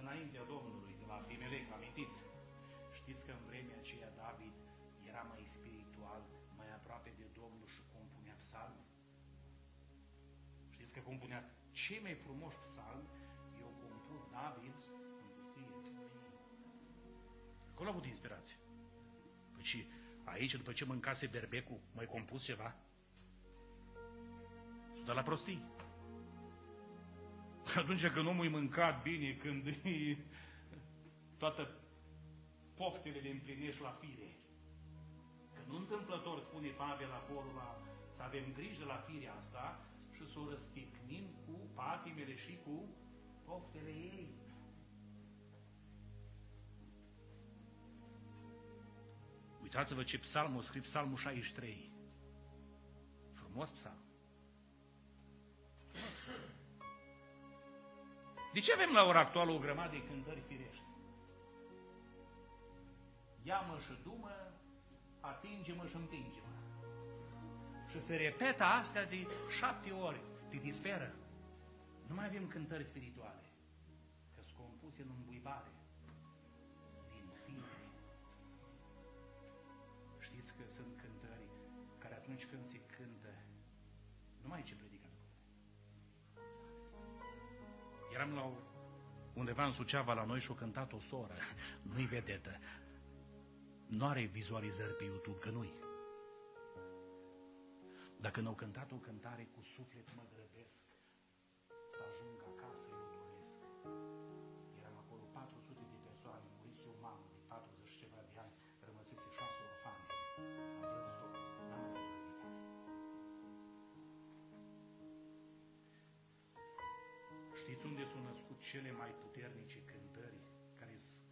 înaintea Domnului, de la Abimelec, amintiți? Știți că în vremea aceea David era mai spiritual, mai aproape de Domnul și compunea psalmi? Știți că compunea cei mai frumoși psalmi, i-au compus David în pustie. Acolo a avut inspirație. Păi și aici, după ce mâncase berbecul, mai compus ceva? Dar la prostii. Atunci când omul e mâncat bine, când e toată poftele le împlinești la fire. Că nu întâmplător spune Pavel acolo la, să avem grijă la firea asta și să o răstignim cu patimele și cu poftele ei. Uitați-vă ce psalm o scris psalmul 63. Frumos psalm. De ce avem la ora actuală o grămadă de cântări firești? Ia-mă și dumă, atinge-mă și împinge-mă. Și se repetă astea de șapte ori, te disperă. Nu mai avem cântări spirituale, că sunt compuse în îmbuibare, că sunt cântări care atunci când se cântă, nu mai ce predică Eram la undeva în Suceava la noi și-o cântat o soră, (laughs) nu-i vedetă. Nu are vizualizări pe YouTube, că nu-i. Dacă n-au cântat o cântare cu suflet mă grăbesc, Știți unde s-au născut cele mai puternice cântări, care sunt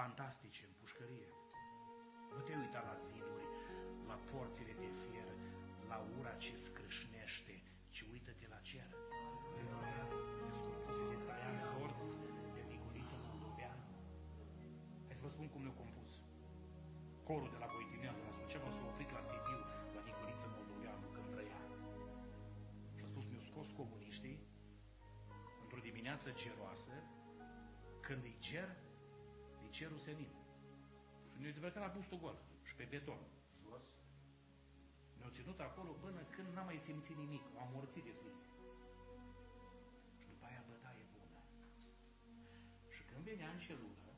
fantastice în pușcărie? Nu te uita la ziduri, la porțile de fier, la ura ce scrâșnește, ci uită-te la cer. Se sunt compuse de Traian Dorz, de Nicoliță Moldoveanu. Hai să vă spun cum le-au compus. Corul de la Voitinel, dimineață geroasă, când e ger, e cerul senin. Și ne-au dezbrăcat la bustul gol și pe beton, jos. Ne-au ținut acolo până când n-am mai simțit nimic, am morțit de frig. Și după aia bătaie bună. Și când venea în celulă,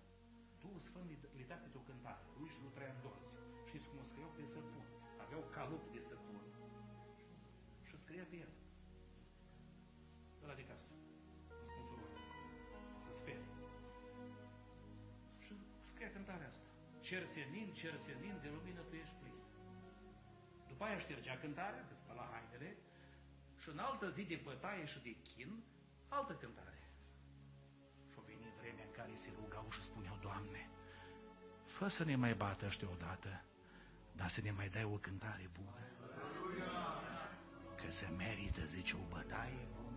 Duhul Sfânt le da câte o cântare, lui și lui Traian Dorzi. Știți cum o scriau pe săpun? Aveau calup de săpun și scria pe el. Ăla de casă. Și scria cântarea asta. Cer senin, cer senin, de lumină tu ești plin. După aia ștergea cântarea, că spăla hainele, și în altă zi de bătaie și de chin, altă cântare. Și-a venit vremea în care se rugau și spuneau, Doamne, fă să ne mai bată ăștia odată, Dar să ne mai dai o cântare bună. Că se merită, zice, o bătaie bună,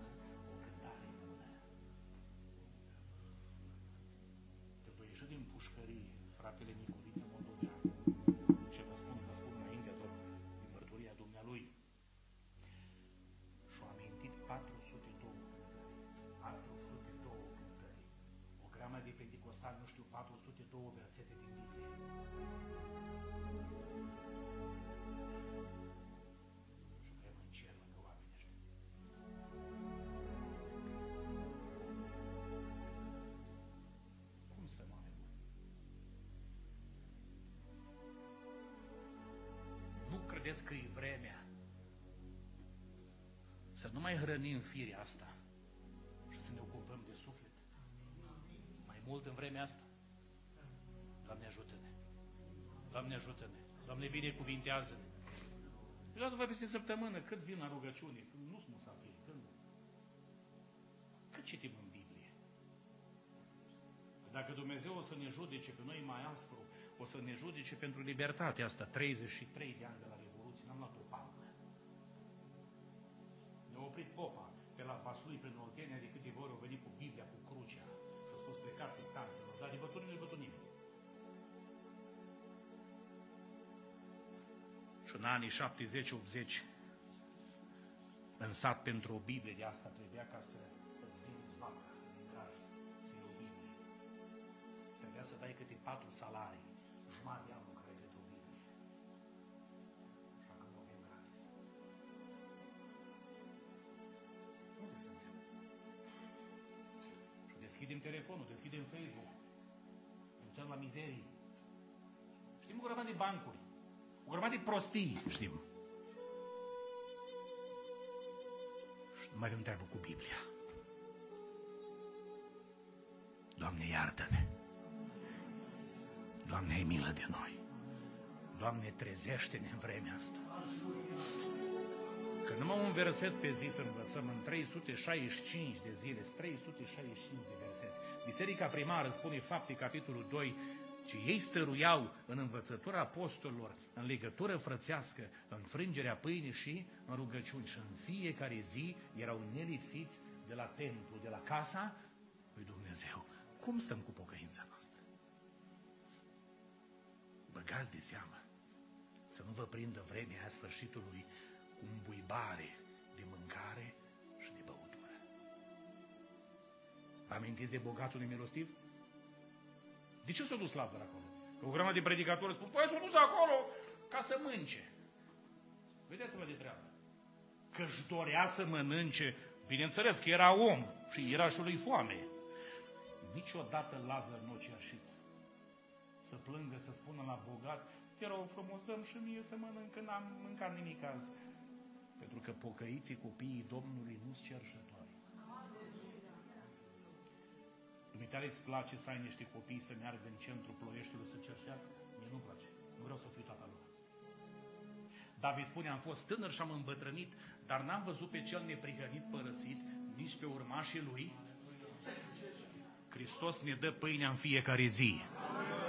să nu mai hrănim firea asta și să ne ocupăm de suflet. Mai mult în vremea asta. Doamne ajută-ne. Doamne ajută-ne. Doamne binecuvintează-ne. Uitați-vă peste săptămână câți vin la rugăciune, când nu sunt musafiri, când Cât citim în Biblie? Dacă Dumnezeu o să ne judece pe noi mai aspru, o să ne judece pentru libertatea asta, 33 de ani de la oprit popa pe la Vaslui prin Oltenia de câteva ori au venit cu Biblia, cu crucea și au spus plecați sectanților, dar de bătut nu bătut nimeni. Și în anii 70-80 în sat pentru o Biblie de asta trebuia ca să îți vinzi vaca din graj, să iei o Biblie. Trebuia să dai câte patru salarii, jumătate de telefonul, deschidem Facebook, ne uităm la mizerii. Știm o grămadă de bancuri, o grămadă de prostii, știm. Și nu mai avem treabă cu Biblia. Doamne, iartă-ne! Doamne, ai milă de noi! Doamne, trezește-ne în vremea asta! Că numai un verset pe zi să învățăm în 365 de zile, 365 de versete. Biserica primară spune fapte, capitolul 2, ci ei stăruiau în învățătura apostolilor, în legătură frățească, în frângerea pâinii și în rugăciuni. Și în fiecare zi erau nelipsiți de la templu, de la casa lui Dumnezeu. Cum stăm cu pocăința noastră? Băgați de seamă să nu vă prindă vremea a sfârșitului cu îmbuibare de mâncare și de băutură. Vă amintiți de bogatul nemilostiv? De ce s-a dus Lazar acolo? Că o grămadă de predicatori spun, păi s-a dus acolo ca să mânce. Vedeți-vă de treabă. Că își dorea să mănânce, bineînțeles că era om și era și lui foame. Niciodată Lazar nu a cerșit să plângă, să spună la bogat, te rog frumos, dăm și mie să mănânc, că n-am mâncat nimic azi. Pentru că pocăiții copiii Domnului nu-s cerșători. Dumitare îți place să ai niște copii să meargă în centrul Ploieștiului să cerșească? Mie nu-mi place. Nu vreau să fiu tata lor. David spune, am fost tânăr și am îmbătrânit, dar n-am văzut pe cel neprihănit părăsit, nici pe urmașii lui. Hristos ne dă pâinea în fiecare zi.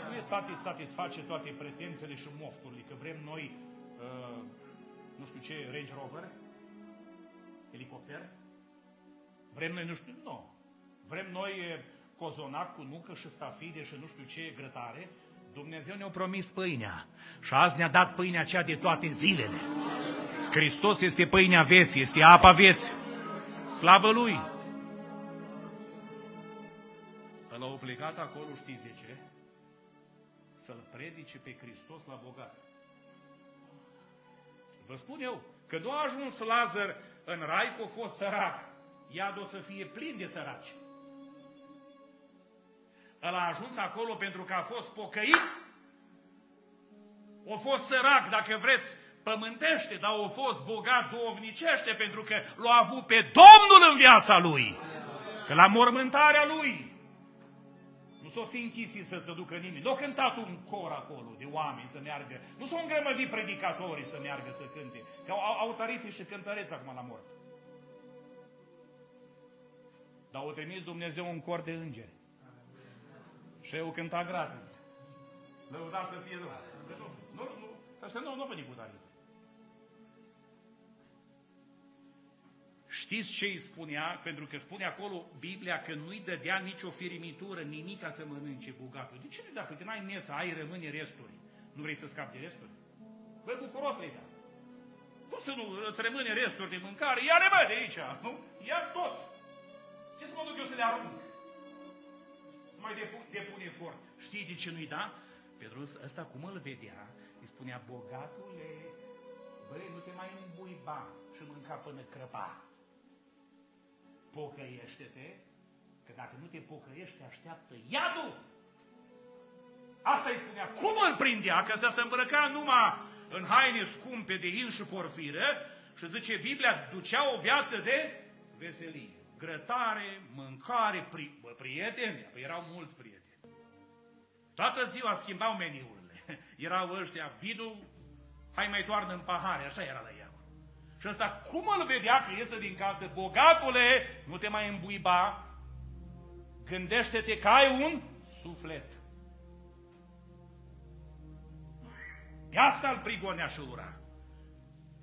Nu e satisface toate pretențele și mofturile, că vrem noi, uh, nu știu ce, Range Rover, helicopter, vrem noi, nu știu, nu. Vrem noi uh, cozonac cu nucă și stafide și nu știu ce grătare, Dumnezeu ne-a promis pâinea și azi ne-a dat pâinea cea de toate zilele. Hristos este pâinea vieții, este apa vieții. Slavă Lui! Ăla a plecat acolo, știți de ce? Să-L predice pe Hristos la bogat. Vă spun eu, că nu a ajuns Lazar în rai că a fost sărac. Iad o să fie plin de săraci. El a ajuns acolo pentru că a fost pocăit. O fost sărac, dacă vreți, pământește, dar o fost bogat duovnicește pentru că l-a avut pe Domnul în viața lui. Că la mormântarea lui nu s-o s-o închisi să se ducă nimeni. Nu a cântat un cor acolo de oameni să meargă. Nu s-au îngrămădit predicatorii să meargă să cânte. Că au, au tarife și cântăreți acum la mort. Dar o trimis Dumnezeu un cor de îngeri. Și eu cânta gratis. Lăuda să fie Domnul. Nu, nu, Asta nu, nu a venit cu tarife. Știți ce îi spunea? Pentru că spune acolo Biblia că nu-i dădea nicio firimitură, nimic ca să mănânce bogatul. De ce nu dacă că n-ai mesă, ai rămâne resturi? Nu vrei să scapi de resturi? Băi, bucuros le dea. Cum să nu îți rămâne resturi de mâncare? Ia-le, bă, de aici, nu? (laughs) Ia tot. Ce să mă duc eu să le arunc? Să mai depun, depun efort. Știi de ce nu-i da? Pentru ăsta cum îl vedea, îi spunea, bogatule, băi, nu te mai îmbuiba și mânca până crăpa pocăiește-te, că dacă nu te pocăiești, te așteaptă iadul. Asta îi spunea. Cum îl prindea? Că se îmbrăca numai în haine scumpe de in și porfiră și zice Biblia, ducea o viață de veselie. Grătare, mâncare, pri, bă, prieteni, păi erau mulți prieteni. Toată ziua schimbau meniurile. (laughs) Erau ăștia, vinul, hai mai toarnă în pahare, așa era la el. Și ăsta cum îl vedea că iese din casă? Bogatule, nu te mai îmbuiba, gândește-te că ai un suflet. De asta îl prigonea și ura.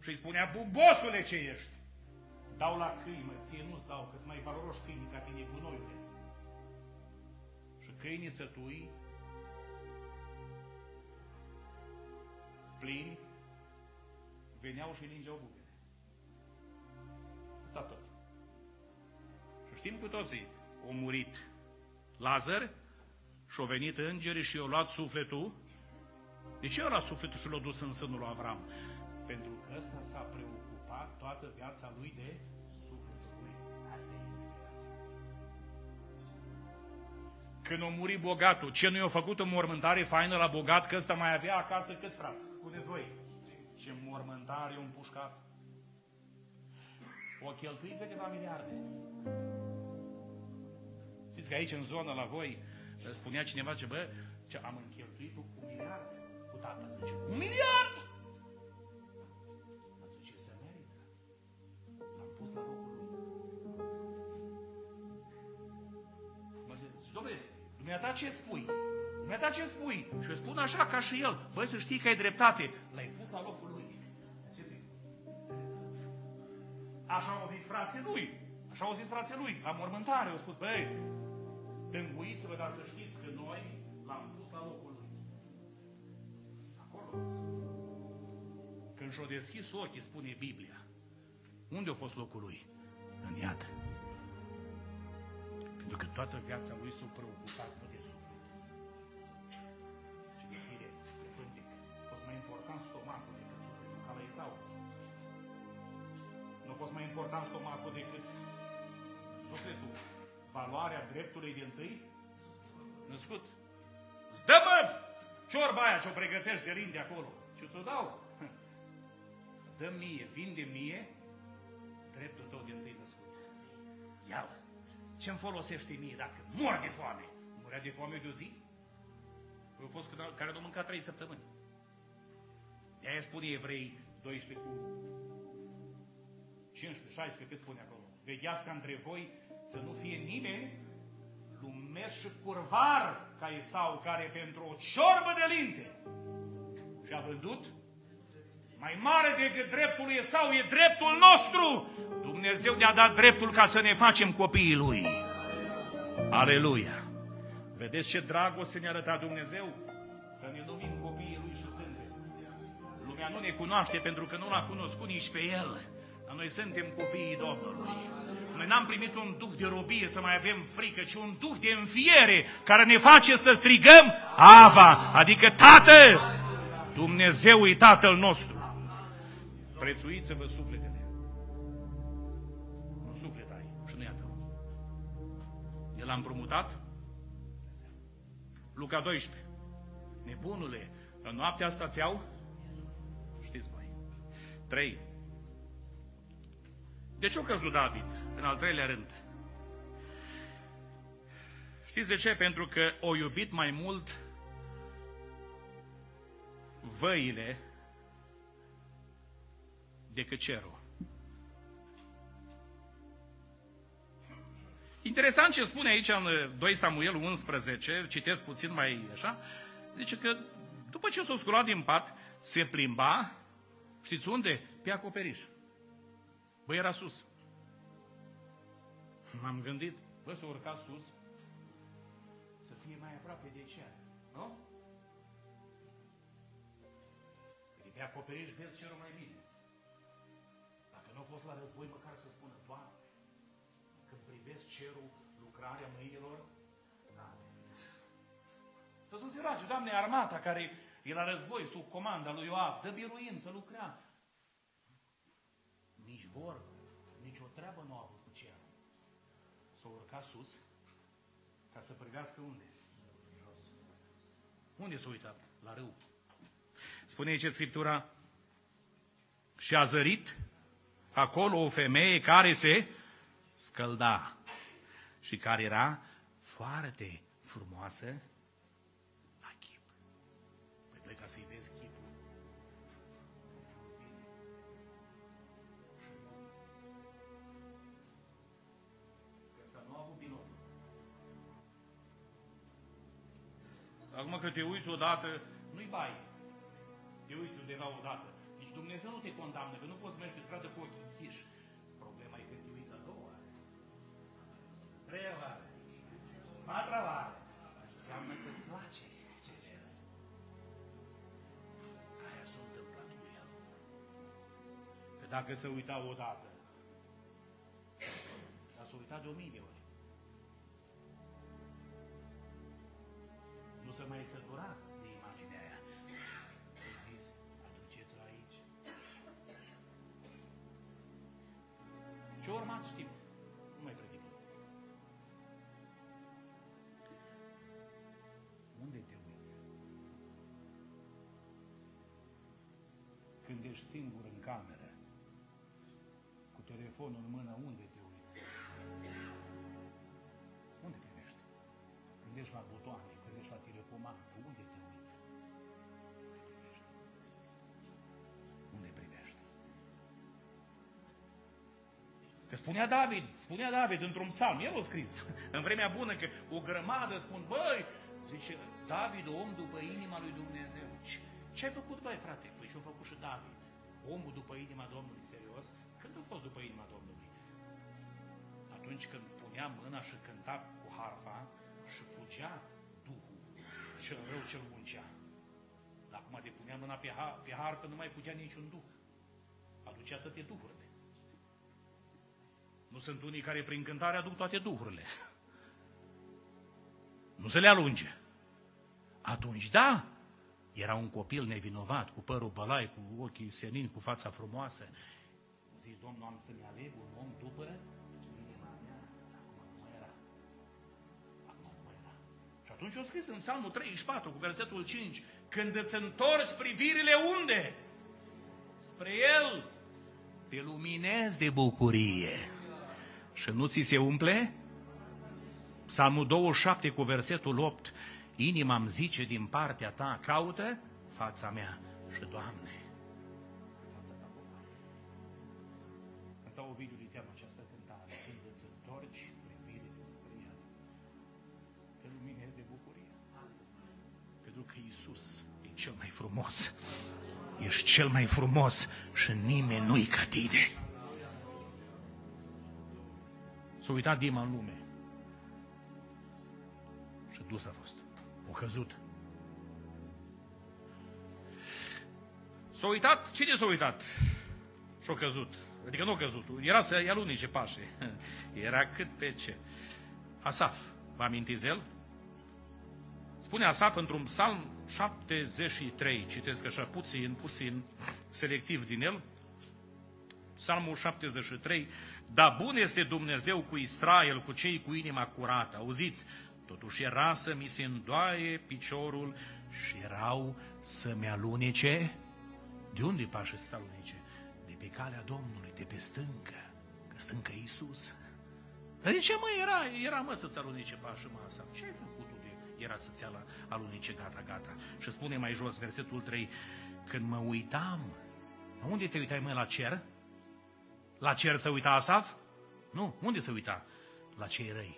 Și îi spunea, bubosule ce ești. Dau la câini, mă, ție nu sau, că sunt mai valoroși câinii ca tine, gunoiule. Și câinii sătui, plini, veneau și lingeau bube. Asta tot. Și știm cu toții, a murit Lazar și-au venit îngerii și i-au luat sufletul. De ce i-au luat sufletul și l-au dus în sânul lui Avram? Pentru că ăsta s-a preocupat toată viața lui de sufletul lui. Asta e inspirația. Când a murit bogatul, ce nu i-a făcut o mormântare faină la bogat, că ăsta mai avea acasă câți frați? Spuneți voi. Ce mormântare un pușcat o cheltuit câteva miliarde. Știți că aici, în zonă, la voi, spunea cineva ce, bă, ce am încheltuit un miliard cu tata, zice, un miliard! Zice, se merită. L-am pus la locul lui. Mă zice, domnule, dumneata ce spui? Dumneata ce spui? Și eu spun așa ca și el. Băi, să știi că ai dreptate. L-ai pus la locul Așa au zis frații lui. Așa au zis frații lui. La mormântare au spus, băi, tânguiți-vă, dar să știți că noi l-am pus la locul lui. Acolo Când și-o deschis ochii, spune Biblia, unde a fost locul lui? În iad. Pentru că toată viața lui s-a preocupat important stomacul decât sufletul. Valoarea dreptului de întâi născut. Îți dă, mă, ciorba aia ce-o pregătești de lin de acolo. Și ți-o dau. dă mie, vinde mie dreptul tău de întâi născut. Ia-l. Ce-mi folosește mie dacă mor de foame? Murea de foame de o zi? Păi au fost care nu mâncat trei săptămâni. De-aia spune evrei 12 cu 15, 16, cât spune acolo. Vegheați ca între voi să nu fie nimeni lumesc și curvar ca Esau, care pentru o ciorbă de linte și-a vândut mai mare decât dreptul lui Esau, e dreptul nostru. Dumnezeu ne-a dat dreptul ca să ne facem copiii Lui. Aleluia! Vedeți ce dragoste ne-a arătat Dumnezeu? Să ne numim copiii Lui și suntem. Lumea nu ne cunoaște pentru că nu l-a cunoscut nici pe El. Dar noi suntem copiii Domnului. Noi n-am primit un duh de robie să mai avem frică, ci un duh de înfiere care ne face să strigăm Ava, adică Tată! Dumnezeu e Tatăl nostru. Prețuiți-vă sufletele. Un suflet ai și nu e a tău. El a împrumutat? Luca 12. Nebunule, în noaptea asta ți-au? Știți voi. 3. De ce a căzut David în al treilea rând? Știți de ce? Pentru că o iubit mai mult văile decât cerul. Interesant ce spune aici în 2 Samuel 11, citesc puțin mai așa, zice că După ce s-a sculat din pat, se plimba, știți unde? Pe acoperiș. Băi, era sus. M-am gândit, bă, să urca sus, să fie mai aproape de cer, nu? Păi pe acoperiș vezi cerul mai bine. Dacă nu a fost la război, măcar să spună, Doamne, când privesc cerul, lucrarea mâinilor, da. Tot să se roage, Doamne, armata care e la război, sub comanda lui Ioab, dă biruință, lucra. Nici vorbă, nici o treabă nu a avut cu cerul. S-a urcat sus, ca să privească unde? Jos. Unde s-a uitat? La râu. Spune aici Scriptura, și a zărit acolo o femeie care se scălda și care era foarte frumoasă Acum că te uiți odată, nu-i bai. Te uiți undeva odată. Nici Dumnezeu nu te condamnă, că nu poți merge pe stradă cu ochii închiși. Problema e când te uiți a doua oară. Treia oară. Patra oară. Înseamnă că îți place ce vezi. Aia s-a întâmplat cu el. Că dacă se uita odată, dar s-a uitat de o mii de ori. Se mai sătura de imaginea aia. A zis, aduceți-o aici. Ce urmat știm. Nu mai predic. Unde te uiți? Când ești singur în cameră, cu telefonul în mână, unde te uiți? Unde privești? Când ești la butoane, când ești la telecomandă, unde te uiți? Unde privești? Unde privești? Că spunea David, spunea David într-un psalm, el a scris, (laughs) în vremea bună, că o grămadă spun, băi, zice, David, om după inima lui Dumnezeu. Ce, ce ai făcut, băi, frate? Păi ce-a făcut și David? Omul după inima Domnului, serios? Când a fost după inima Domnului? Atunci când punea mâna și cânta cu harfa și fugea Duhul cel rău cel muncea. Dar acum de punea mâna pe, har, pe harfă nu mai fugea niciun duh. Aducea toate duhurile. Nu sunt unii care prin cântare aduc toate duhurile. Nu se le alunge. Atunci, da, era un copil nevinovat, cu părul bălai, cu ochii senini, cu fața frumoasă. Zis, Domnul, am să-mi aleg un om după atunci o scris în Psalmul 34, cu versetul 5, când îți întorci privirile unde? Spre El. Te luminezi de bucurie. Și nu ți se umple? Psalmul 27 cu versetul 8, inima îmi zice din partea ta, caută fața mea și Doamne, fața ta bună. Cânta Ovidiu Pentru că Iisus e cel mai frumos. Ești cel mai frumos și nimeni nu-i ca tine. S-a uitat Dima în lume. Și dus a fost. O căzut. S-a uitat, cine s-a uitat? Și-a căzut. Adică nu a căzut, era să ia lunice pașe. (laughs) Era cât pe ce. Asaf, vă amintiți de el? Spune Asaf într-un psalm 73, citesc așa puțin, puțin selectiv din el, psalmul 73, dar bun este Dumnezeu cu Israel, cu cei cu inima curată. Auziți, totuși era să mi se îndoaie piciorul și erau să-mi alunece. De unde pașă să alunece? De pe calea Domnului, de pe stâncă, că stâncă Iisus. Dar de ce mă era, era mă să-ți alunece pașă mă asta? Ce ai făcut tu de era să-ți alunece gata, gata? Și spune mai jos versetul 3, când mă uitam, unde te uitai mă la cer? La cer să uita Asaf? Nu, unde se uita? La cei răi.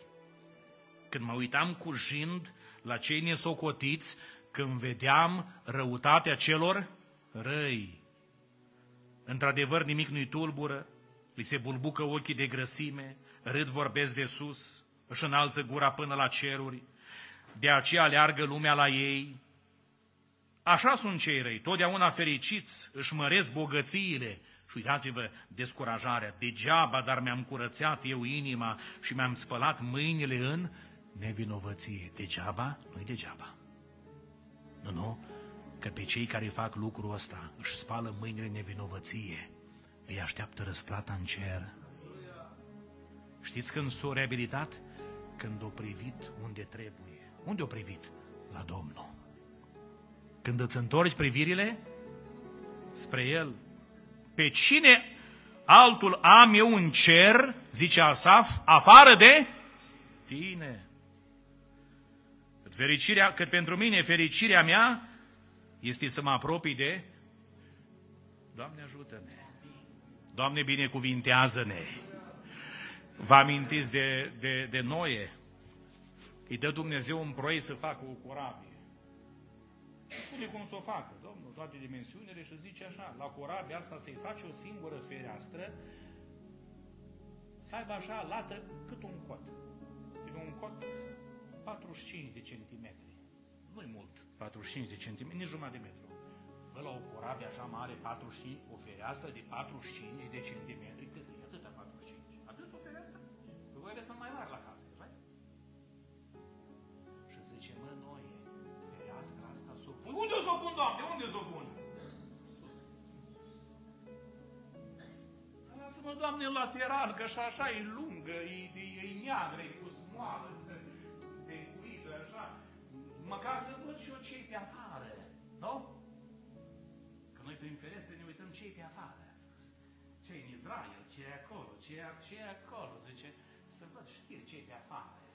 Când mă uitam cu jind la cei nesocotiți, când vedeam răutatea celor răi. Într-adevăr, nimic nu-i tulbură, li se bulbucă ochii de grăsime, râd vorbesc de sus, își înalță gura până la ceruri, de aceea aleargă lumea la ei. Așa sunt cei răi, totdeauna fericiți, își măresc bogățiile, și uitați-vă descurajarea, degeaba, dar mi-am curățat eu inima și mi-am spălat mâinile în nevinovăție. Degeaba? Nu-i degeaba. Nu, nu, că pe cei care fac lucrul ăsta își spală mâinile nevinovăție, îi așteaptă răsplata în cer. Știți când s-o reabilitat? Când o privit unde trebuie. Unde o privit? La Domnul. Când îți întorci privirile spre El, pe cine altul am eu în cer, zice Asaf, afară de tine. Cât, fericirea, cât pentru mine fericirea mea este să mă apropii de Doamne ajută-ne. Doamne binecuvintează-ne. Vă amintiți de, de, de Noe? Îi dă Dumnezeu un proiect să facă o corabie. Spune cum să o facă, Domnul, toate dimensiunile și zice așa, la corabia asta să-i faci o singură fereastră, să aibă așa lată cât un cot. E un cot 45 de centimetri. Nu-i mult 45 de centimetri, nici jumătate de metru. Bă, la o corabie așa mare, 45, o fereastră de 45 de centimetri, cât e? Atâta 45. Atât o fereastră? Că voi sunt mai mari la asta s-o pun. Unde o s-o pun, Doamne? Unde s-o pun? Sus. Lasă-mă, Doamne, în lateral, că așa, așa e lungă, e, e, e neagră, e cu smoală, de cuită, așa. Măcar să văd și eu ce pe afară, nu? Că noi prin ferestre ne uităm ce pe afară. ce în Israel, ce e acolo, ce e, ce e acolo, zice, să văd știri ce pe afară.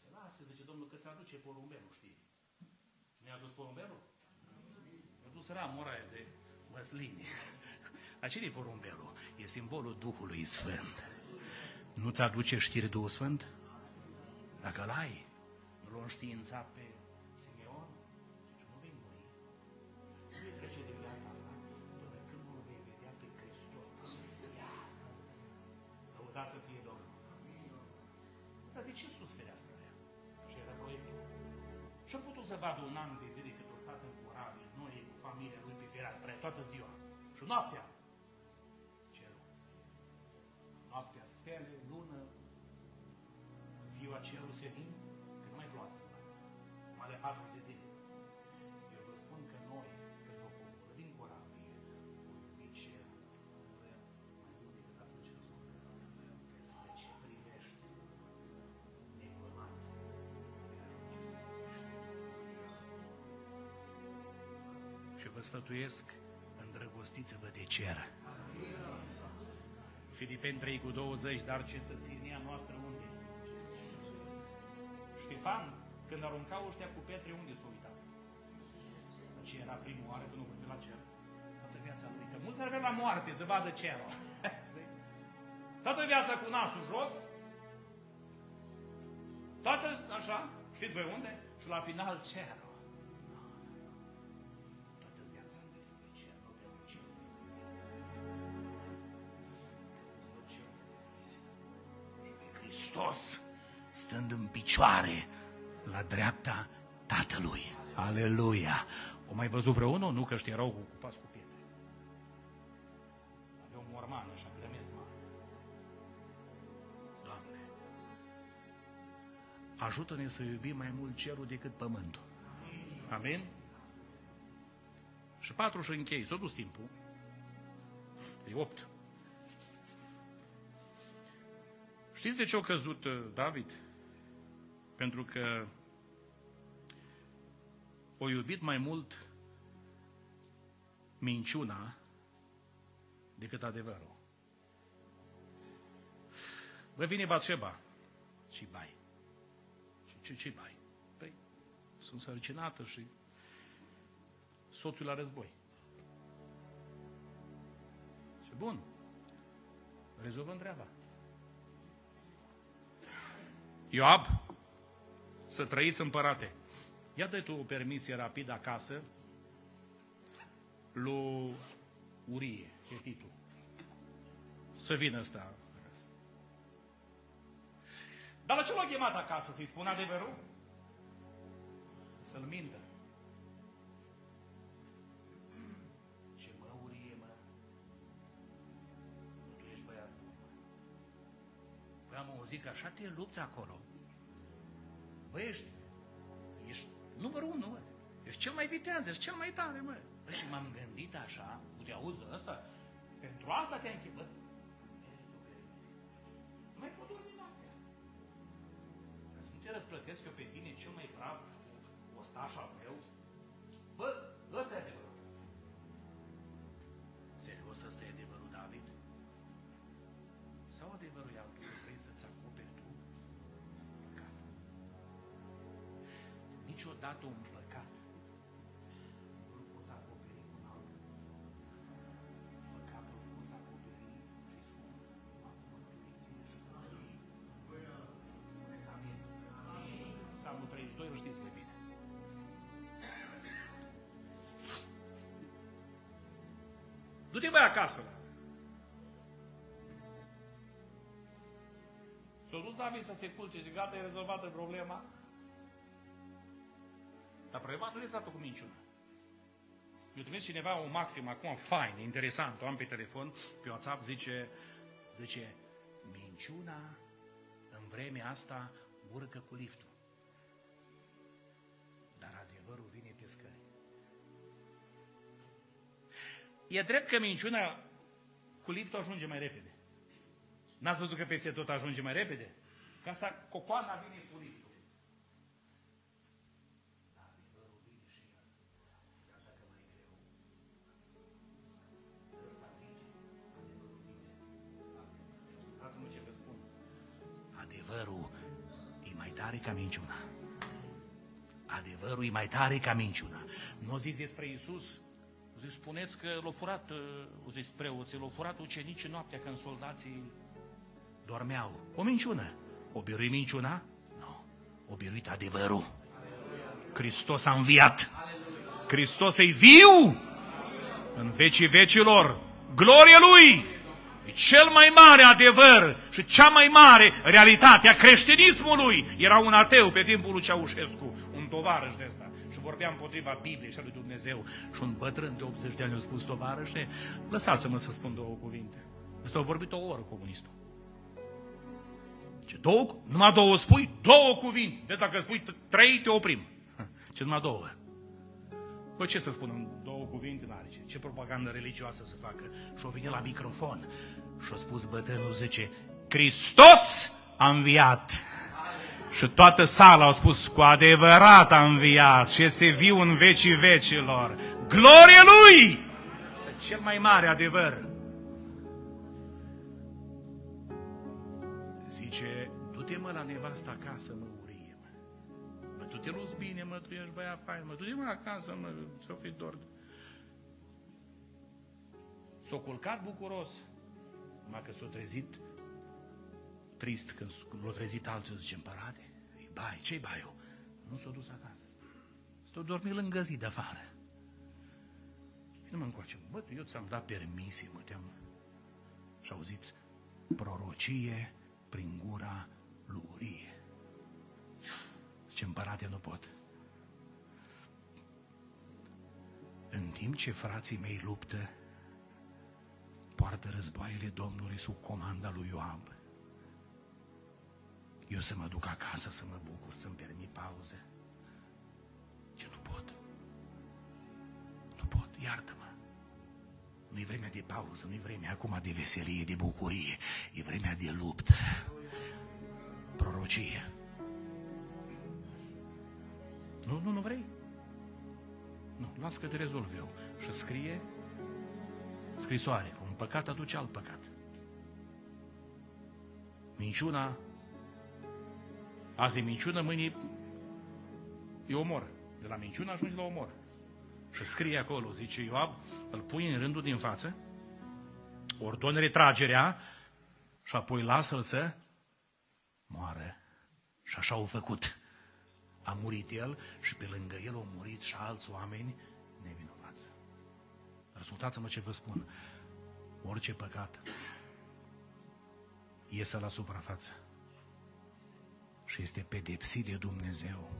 Se lasă, zice Domnul, că ți aduce porumbelul, știi? Mi-a adus porumbelul? Mi-a dus ramura aia de măsline. Acel e porumbelul. E simbolul Duhului Sfânt. Nu-ți aduce știri Duhul Sfânt? Dacă l-ai, nu l-a înștiințat a putut să vadă un an de zile cât a stat în corabie, noi cu familia lui pe fereastră, toată ziua. Și noaptea, cerul. Noaptea, stele, lună, ziua cerul senin, că nu mai ploase. Mai de patru de vă sfătuiesc, îndrăgostiți-vă de cer. Filipeni 3 cu 20, dar cetățenia noastră unde? Ștefan, când arunca ăștia cu pietre, unde s-a uitat? Ce era primul oară când a vorbit la cer? Toată viața lui. Că mulți ar vrea la moarte să vadă cerul. Știi? (laughs) Toată viața cu nasul jos, toată așa, știți voi unde? Și la final cerul. Picioare la dreapta Tatălui. Aleluia! O mai văzut vreunul? Nu, că ăștia erau ocupați cu pietre. Avea o mormană așa, grămezi mare. Doamne, ajută-ne să iubim mai mult cerul decât pământul. Amin? Și patru și închei. S-a dus timpul. E opt. Știți de ce a căzut uh, David? Pentru că o iubit mai mult minciuna decât adevărul. Vă vine Batșeba și bai. Și ce, ce bai? Păi, sunt sărcinată și soțul la război. Și bun, rezolvăm treaba. Ioab, să trăiți împărate. Ia dă tu o permisie rapid acasă lui Urie, Chetitul. Să vină ăsta. Dar la ce l-a chemat acasă? Să-i spun adevărul? Să-l mintă. Ce mă, Urie, mă? Tu ești băiat. Păi am auzit că așa te lupți acolo. Băi, ești, ești numărul unu, mă. Ești cel mai viteaz, ești cel mai tare, mă. Băi, și m-am gândit așa, uite, auzi, ăsta, pentru asta te-ai închipat. Nu mai pot dormi noaptea. Că să nu te răsplătesc eu pe tine cel mai grav ostaș al meu. Bă, ăsta e adevărul. Serios, ăsta e adevărul, Niciodată un păcat nu-l poți acoperi cu un alt. Păcatul nu poți acoperi riscul. Acum mărturisire și mărturisire. Spuneți amin. Psalmul 32 îl știți mai bine. Du-te băi acasă. S-a dus David să se culce, de gata, e rezolvată problema. Dar problema nu este cu minciună. Eu trimis cineva un maxim acum, fain, interesant, o am pe telefon, pe WhatsApp, zice, zice, minciuna în vremea asta urcă cu liftul. Dar adevărul vine pe scări. E drept că minciuna cu liftul ajunge mai repede. N-ați văzut că peste tot ajunge mai repede? Că asta, cocoana vine cu liftul. Tare ca minciuna. Adevărul e mai tare ca minciuna. Nu o zis despre Isus? O zis, spuneți că l-au furat, uh, o zis preoții, l-au furat ucenicii noaptea când soldații dormeau. O minciună. O birui minciuna? Nu. O biruit adevărul. Hristos a înviat. Hristos e viu în vecii vecilor. Glorie Lui! E cel mai mare adevăr și cea mai mare realitate a creștinismului. Era un ateu pe timpul lui Ceaușescu, un tovarăș de ăsta. Și vorbea împotriva Bibliei și a lui Dumnezeu. Și un bătrân de 80 de ani a spus, tovarășe, lăsați-mă să spun două cuvinte. Ăsta a vorbit o oră comunistul. Ce două, numai două spui, două cuvinte. Deci dacă spui trei, te oprim. (laughs) Ce numai două. Bă, ce să spun în două cuvinte, n-are ce. Ce propagandă religioasă să facă? Și o vine la microfon și a spus bătrânul, zice, Hristos a înviat. Și toată sala a spus, cu adevărat a înviat și este viu în vecii vecilor. Glorie Lui! Cel mai mare adevăr. Zice, du-te mă la nevasta acasă, mă, urie, mă. Mă, tu te luți bine, mă, tu ești băiat fain, mă, du-te mă acasă, mă, să fi dor. S-a culcat bucuros, numai că s-a trezit trist când l-a trezit alții, zice, împărate, e bai, ce-i baiul? Nu s-a dus acasă. S-a dormit lângă zi de afară. Nu mă încoace, bă, eu ți-am dat permisie, mă, te-am... Și auziți, prorocie prin gura lui Urie. Zice, împărate, nu pot. În timp ce frații mei luptă, poartă războaiele Domnului sub comanda lui Ioab. Eu să mă duc acasă să mă bucur, să-mi permit pauze. Ce nu pot. Nu pot, iartă-mă. Nu-i vremea de pauză, nu-i vremea acum de veselie, de bucurie. E vremea de luptă. Prorocie. Nu, nu, nu vrei? Nu, las că te rezolv eu. Și scrie scrisoare, că un păcat aduce alt păcat. Minciuna, azi e minciună, mâine e omor. De la minciună ajungi la omor. Și scrie acolo, zice Ioab, îl pui în rândul din față, ordone retragerea și apoi lasă-l să moară. Și așa au făcut. A murit el și pe lângă el au murit și alți oameni nevinovați. Răsultați-mă ce vă spun. Orice păcat iese la suprafață și este pedepsit de Dumnezeu.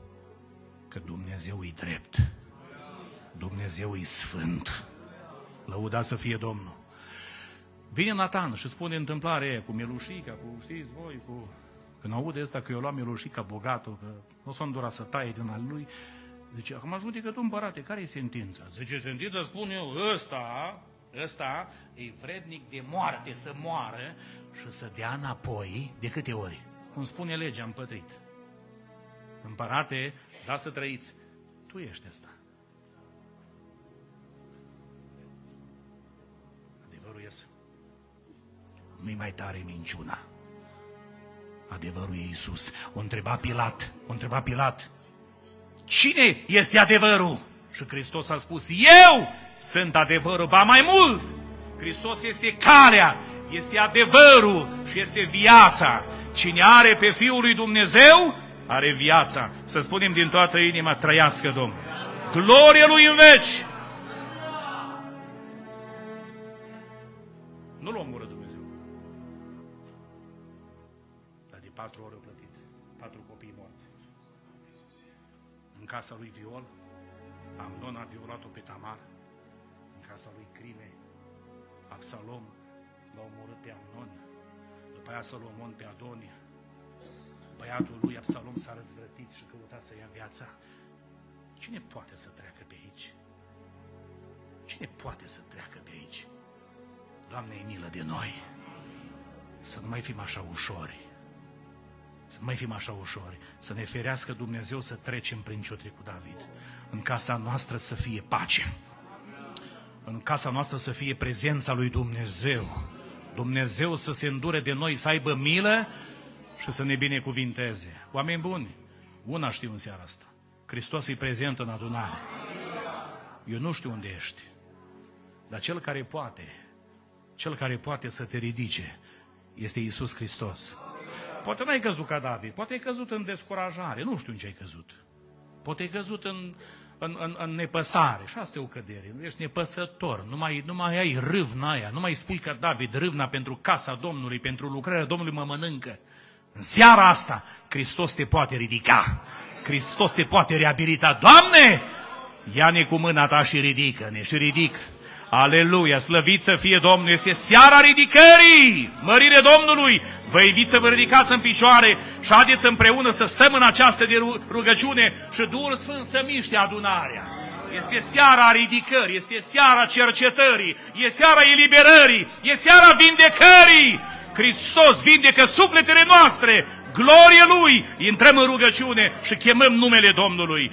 Că Dumnezeu e drept. Dumnezeu e sfânt. Lăuda să fie Domnul. Vine Natan și spune întâmplare cu Melușica, cu, știți voi, cu... Când aude asta că eu luam Melușica bogatul, că nu s-a îndurat să taie din al lui, zice, acum judecă tu împărate, care e sentința? Zice, sentința spun eu, ăsta, ăsta e vrednic de moarte, să moară și să dea înapoi de câte ori? Cum spune legea, împătrit. Împărate, da să trăiți. Tu ești ăsta. Adevărul este. Nu-i mai tare minciuna. Adevărul e Iisus. O întreba Pilat. O întreba Pilat. Cine este adevărul? Și Hristos a spus, eu sunt adevărul, ba mai mult. Hristos este calea, este adevărul și este viața. Cine are pe Fiul lui Dumnezeu, are viața. Să spunem din toată inima, trăiască Domnul. Glorie lui în veci! Nu l-a omorât Dumnezeu. Dar de patru ori a plătit. Patru copii morți. În casa lui Viol, Amnon a violat-o pe Tamar. În casa lui Crime, Absalom l-a omorât pe Amnon. După aia Solomon pe Adonia. Băiatul lui Absalom s-a răzvrătit și căuta să ia viața. Cine poate să treacă pe aici? Cine poate să treacă pe aici? Doamne, e milă de noi. Să nu mai fim așa ușori. Să nu mai fim așa ușori. Să ne ferească Dumnezeu să trecem prin ce cu David. În casa noastră să fie pace. În casa noastră să fie prezența lui Dumnezeu. Dumnezeu să se îndure de noi, să aibă milă și să ne binecuvinteze. Oameni buni, una știu în seara asta. Hristos e prezent în adunare. Eu nu știu unde ești, dar cel care poate, cel care poate să te ridice, este Isus Hristos. Poate n-ai căzut ca David, poate ai căzut în descurajare, nu știu în ce ai căzut. Poate ai căzut în, în, în, în nepăsare și asta e o cădere. Nu ești nepăsător, nu mai, nu mai ai râvna aia, nu mai spui ca David, râvna pentru casa Domnului, pentru lucrarea Domnului mă mănâncă. În seara asta, Hristos te poate ridica. Hristos te poate reabilita. Doamne, ia-ne cu mâna ta și ridică-ne și ridică. Aleluia, slăvit să fie Domnul, este seara ridicării, mărire Domnului. Vă invit să vă ridicați în picioare și haideți împreună să stăm în această de rugăciune și Duhul Sfânt să miște adunarea. Este seara ridicării, este seara cercetării, e seara eliberării, e seara vindecării. Hristos vindecă sufletele noastre, glorie Lui, intrăm în rugăciune și chemăm numele Domnului.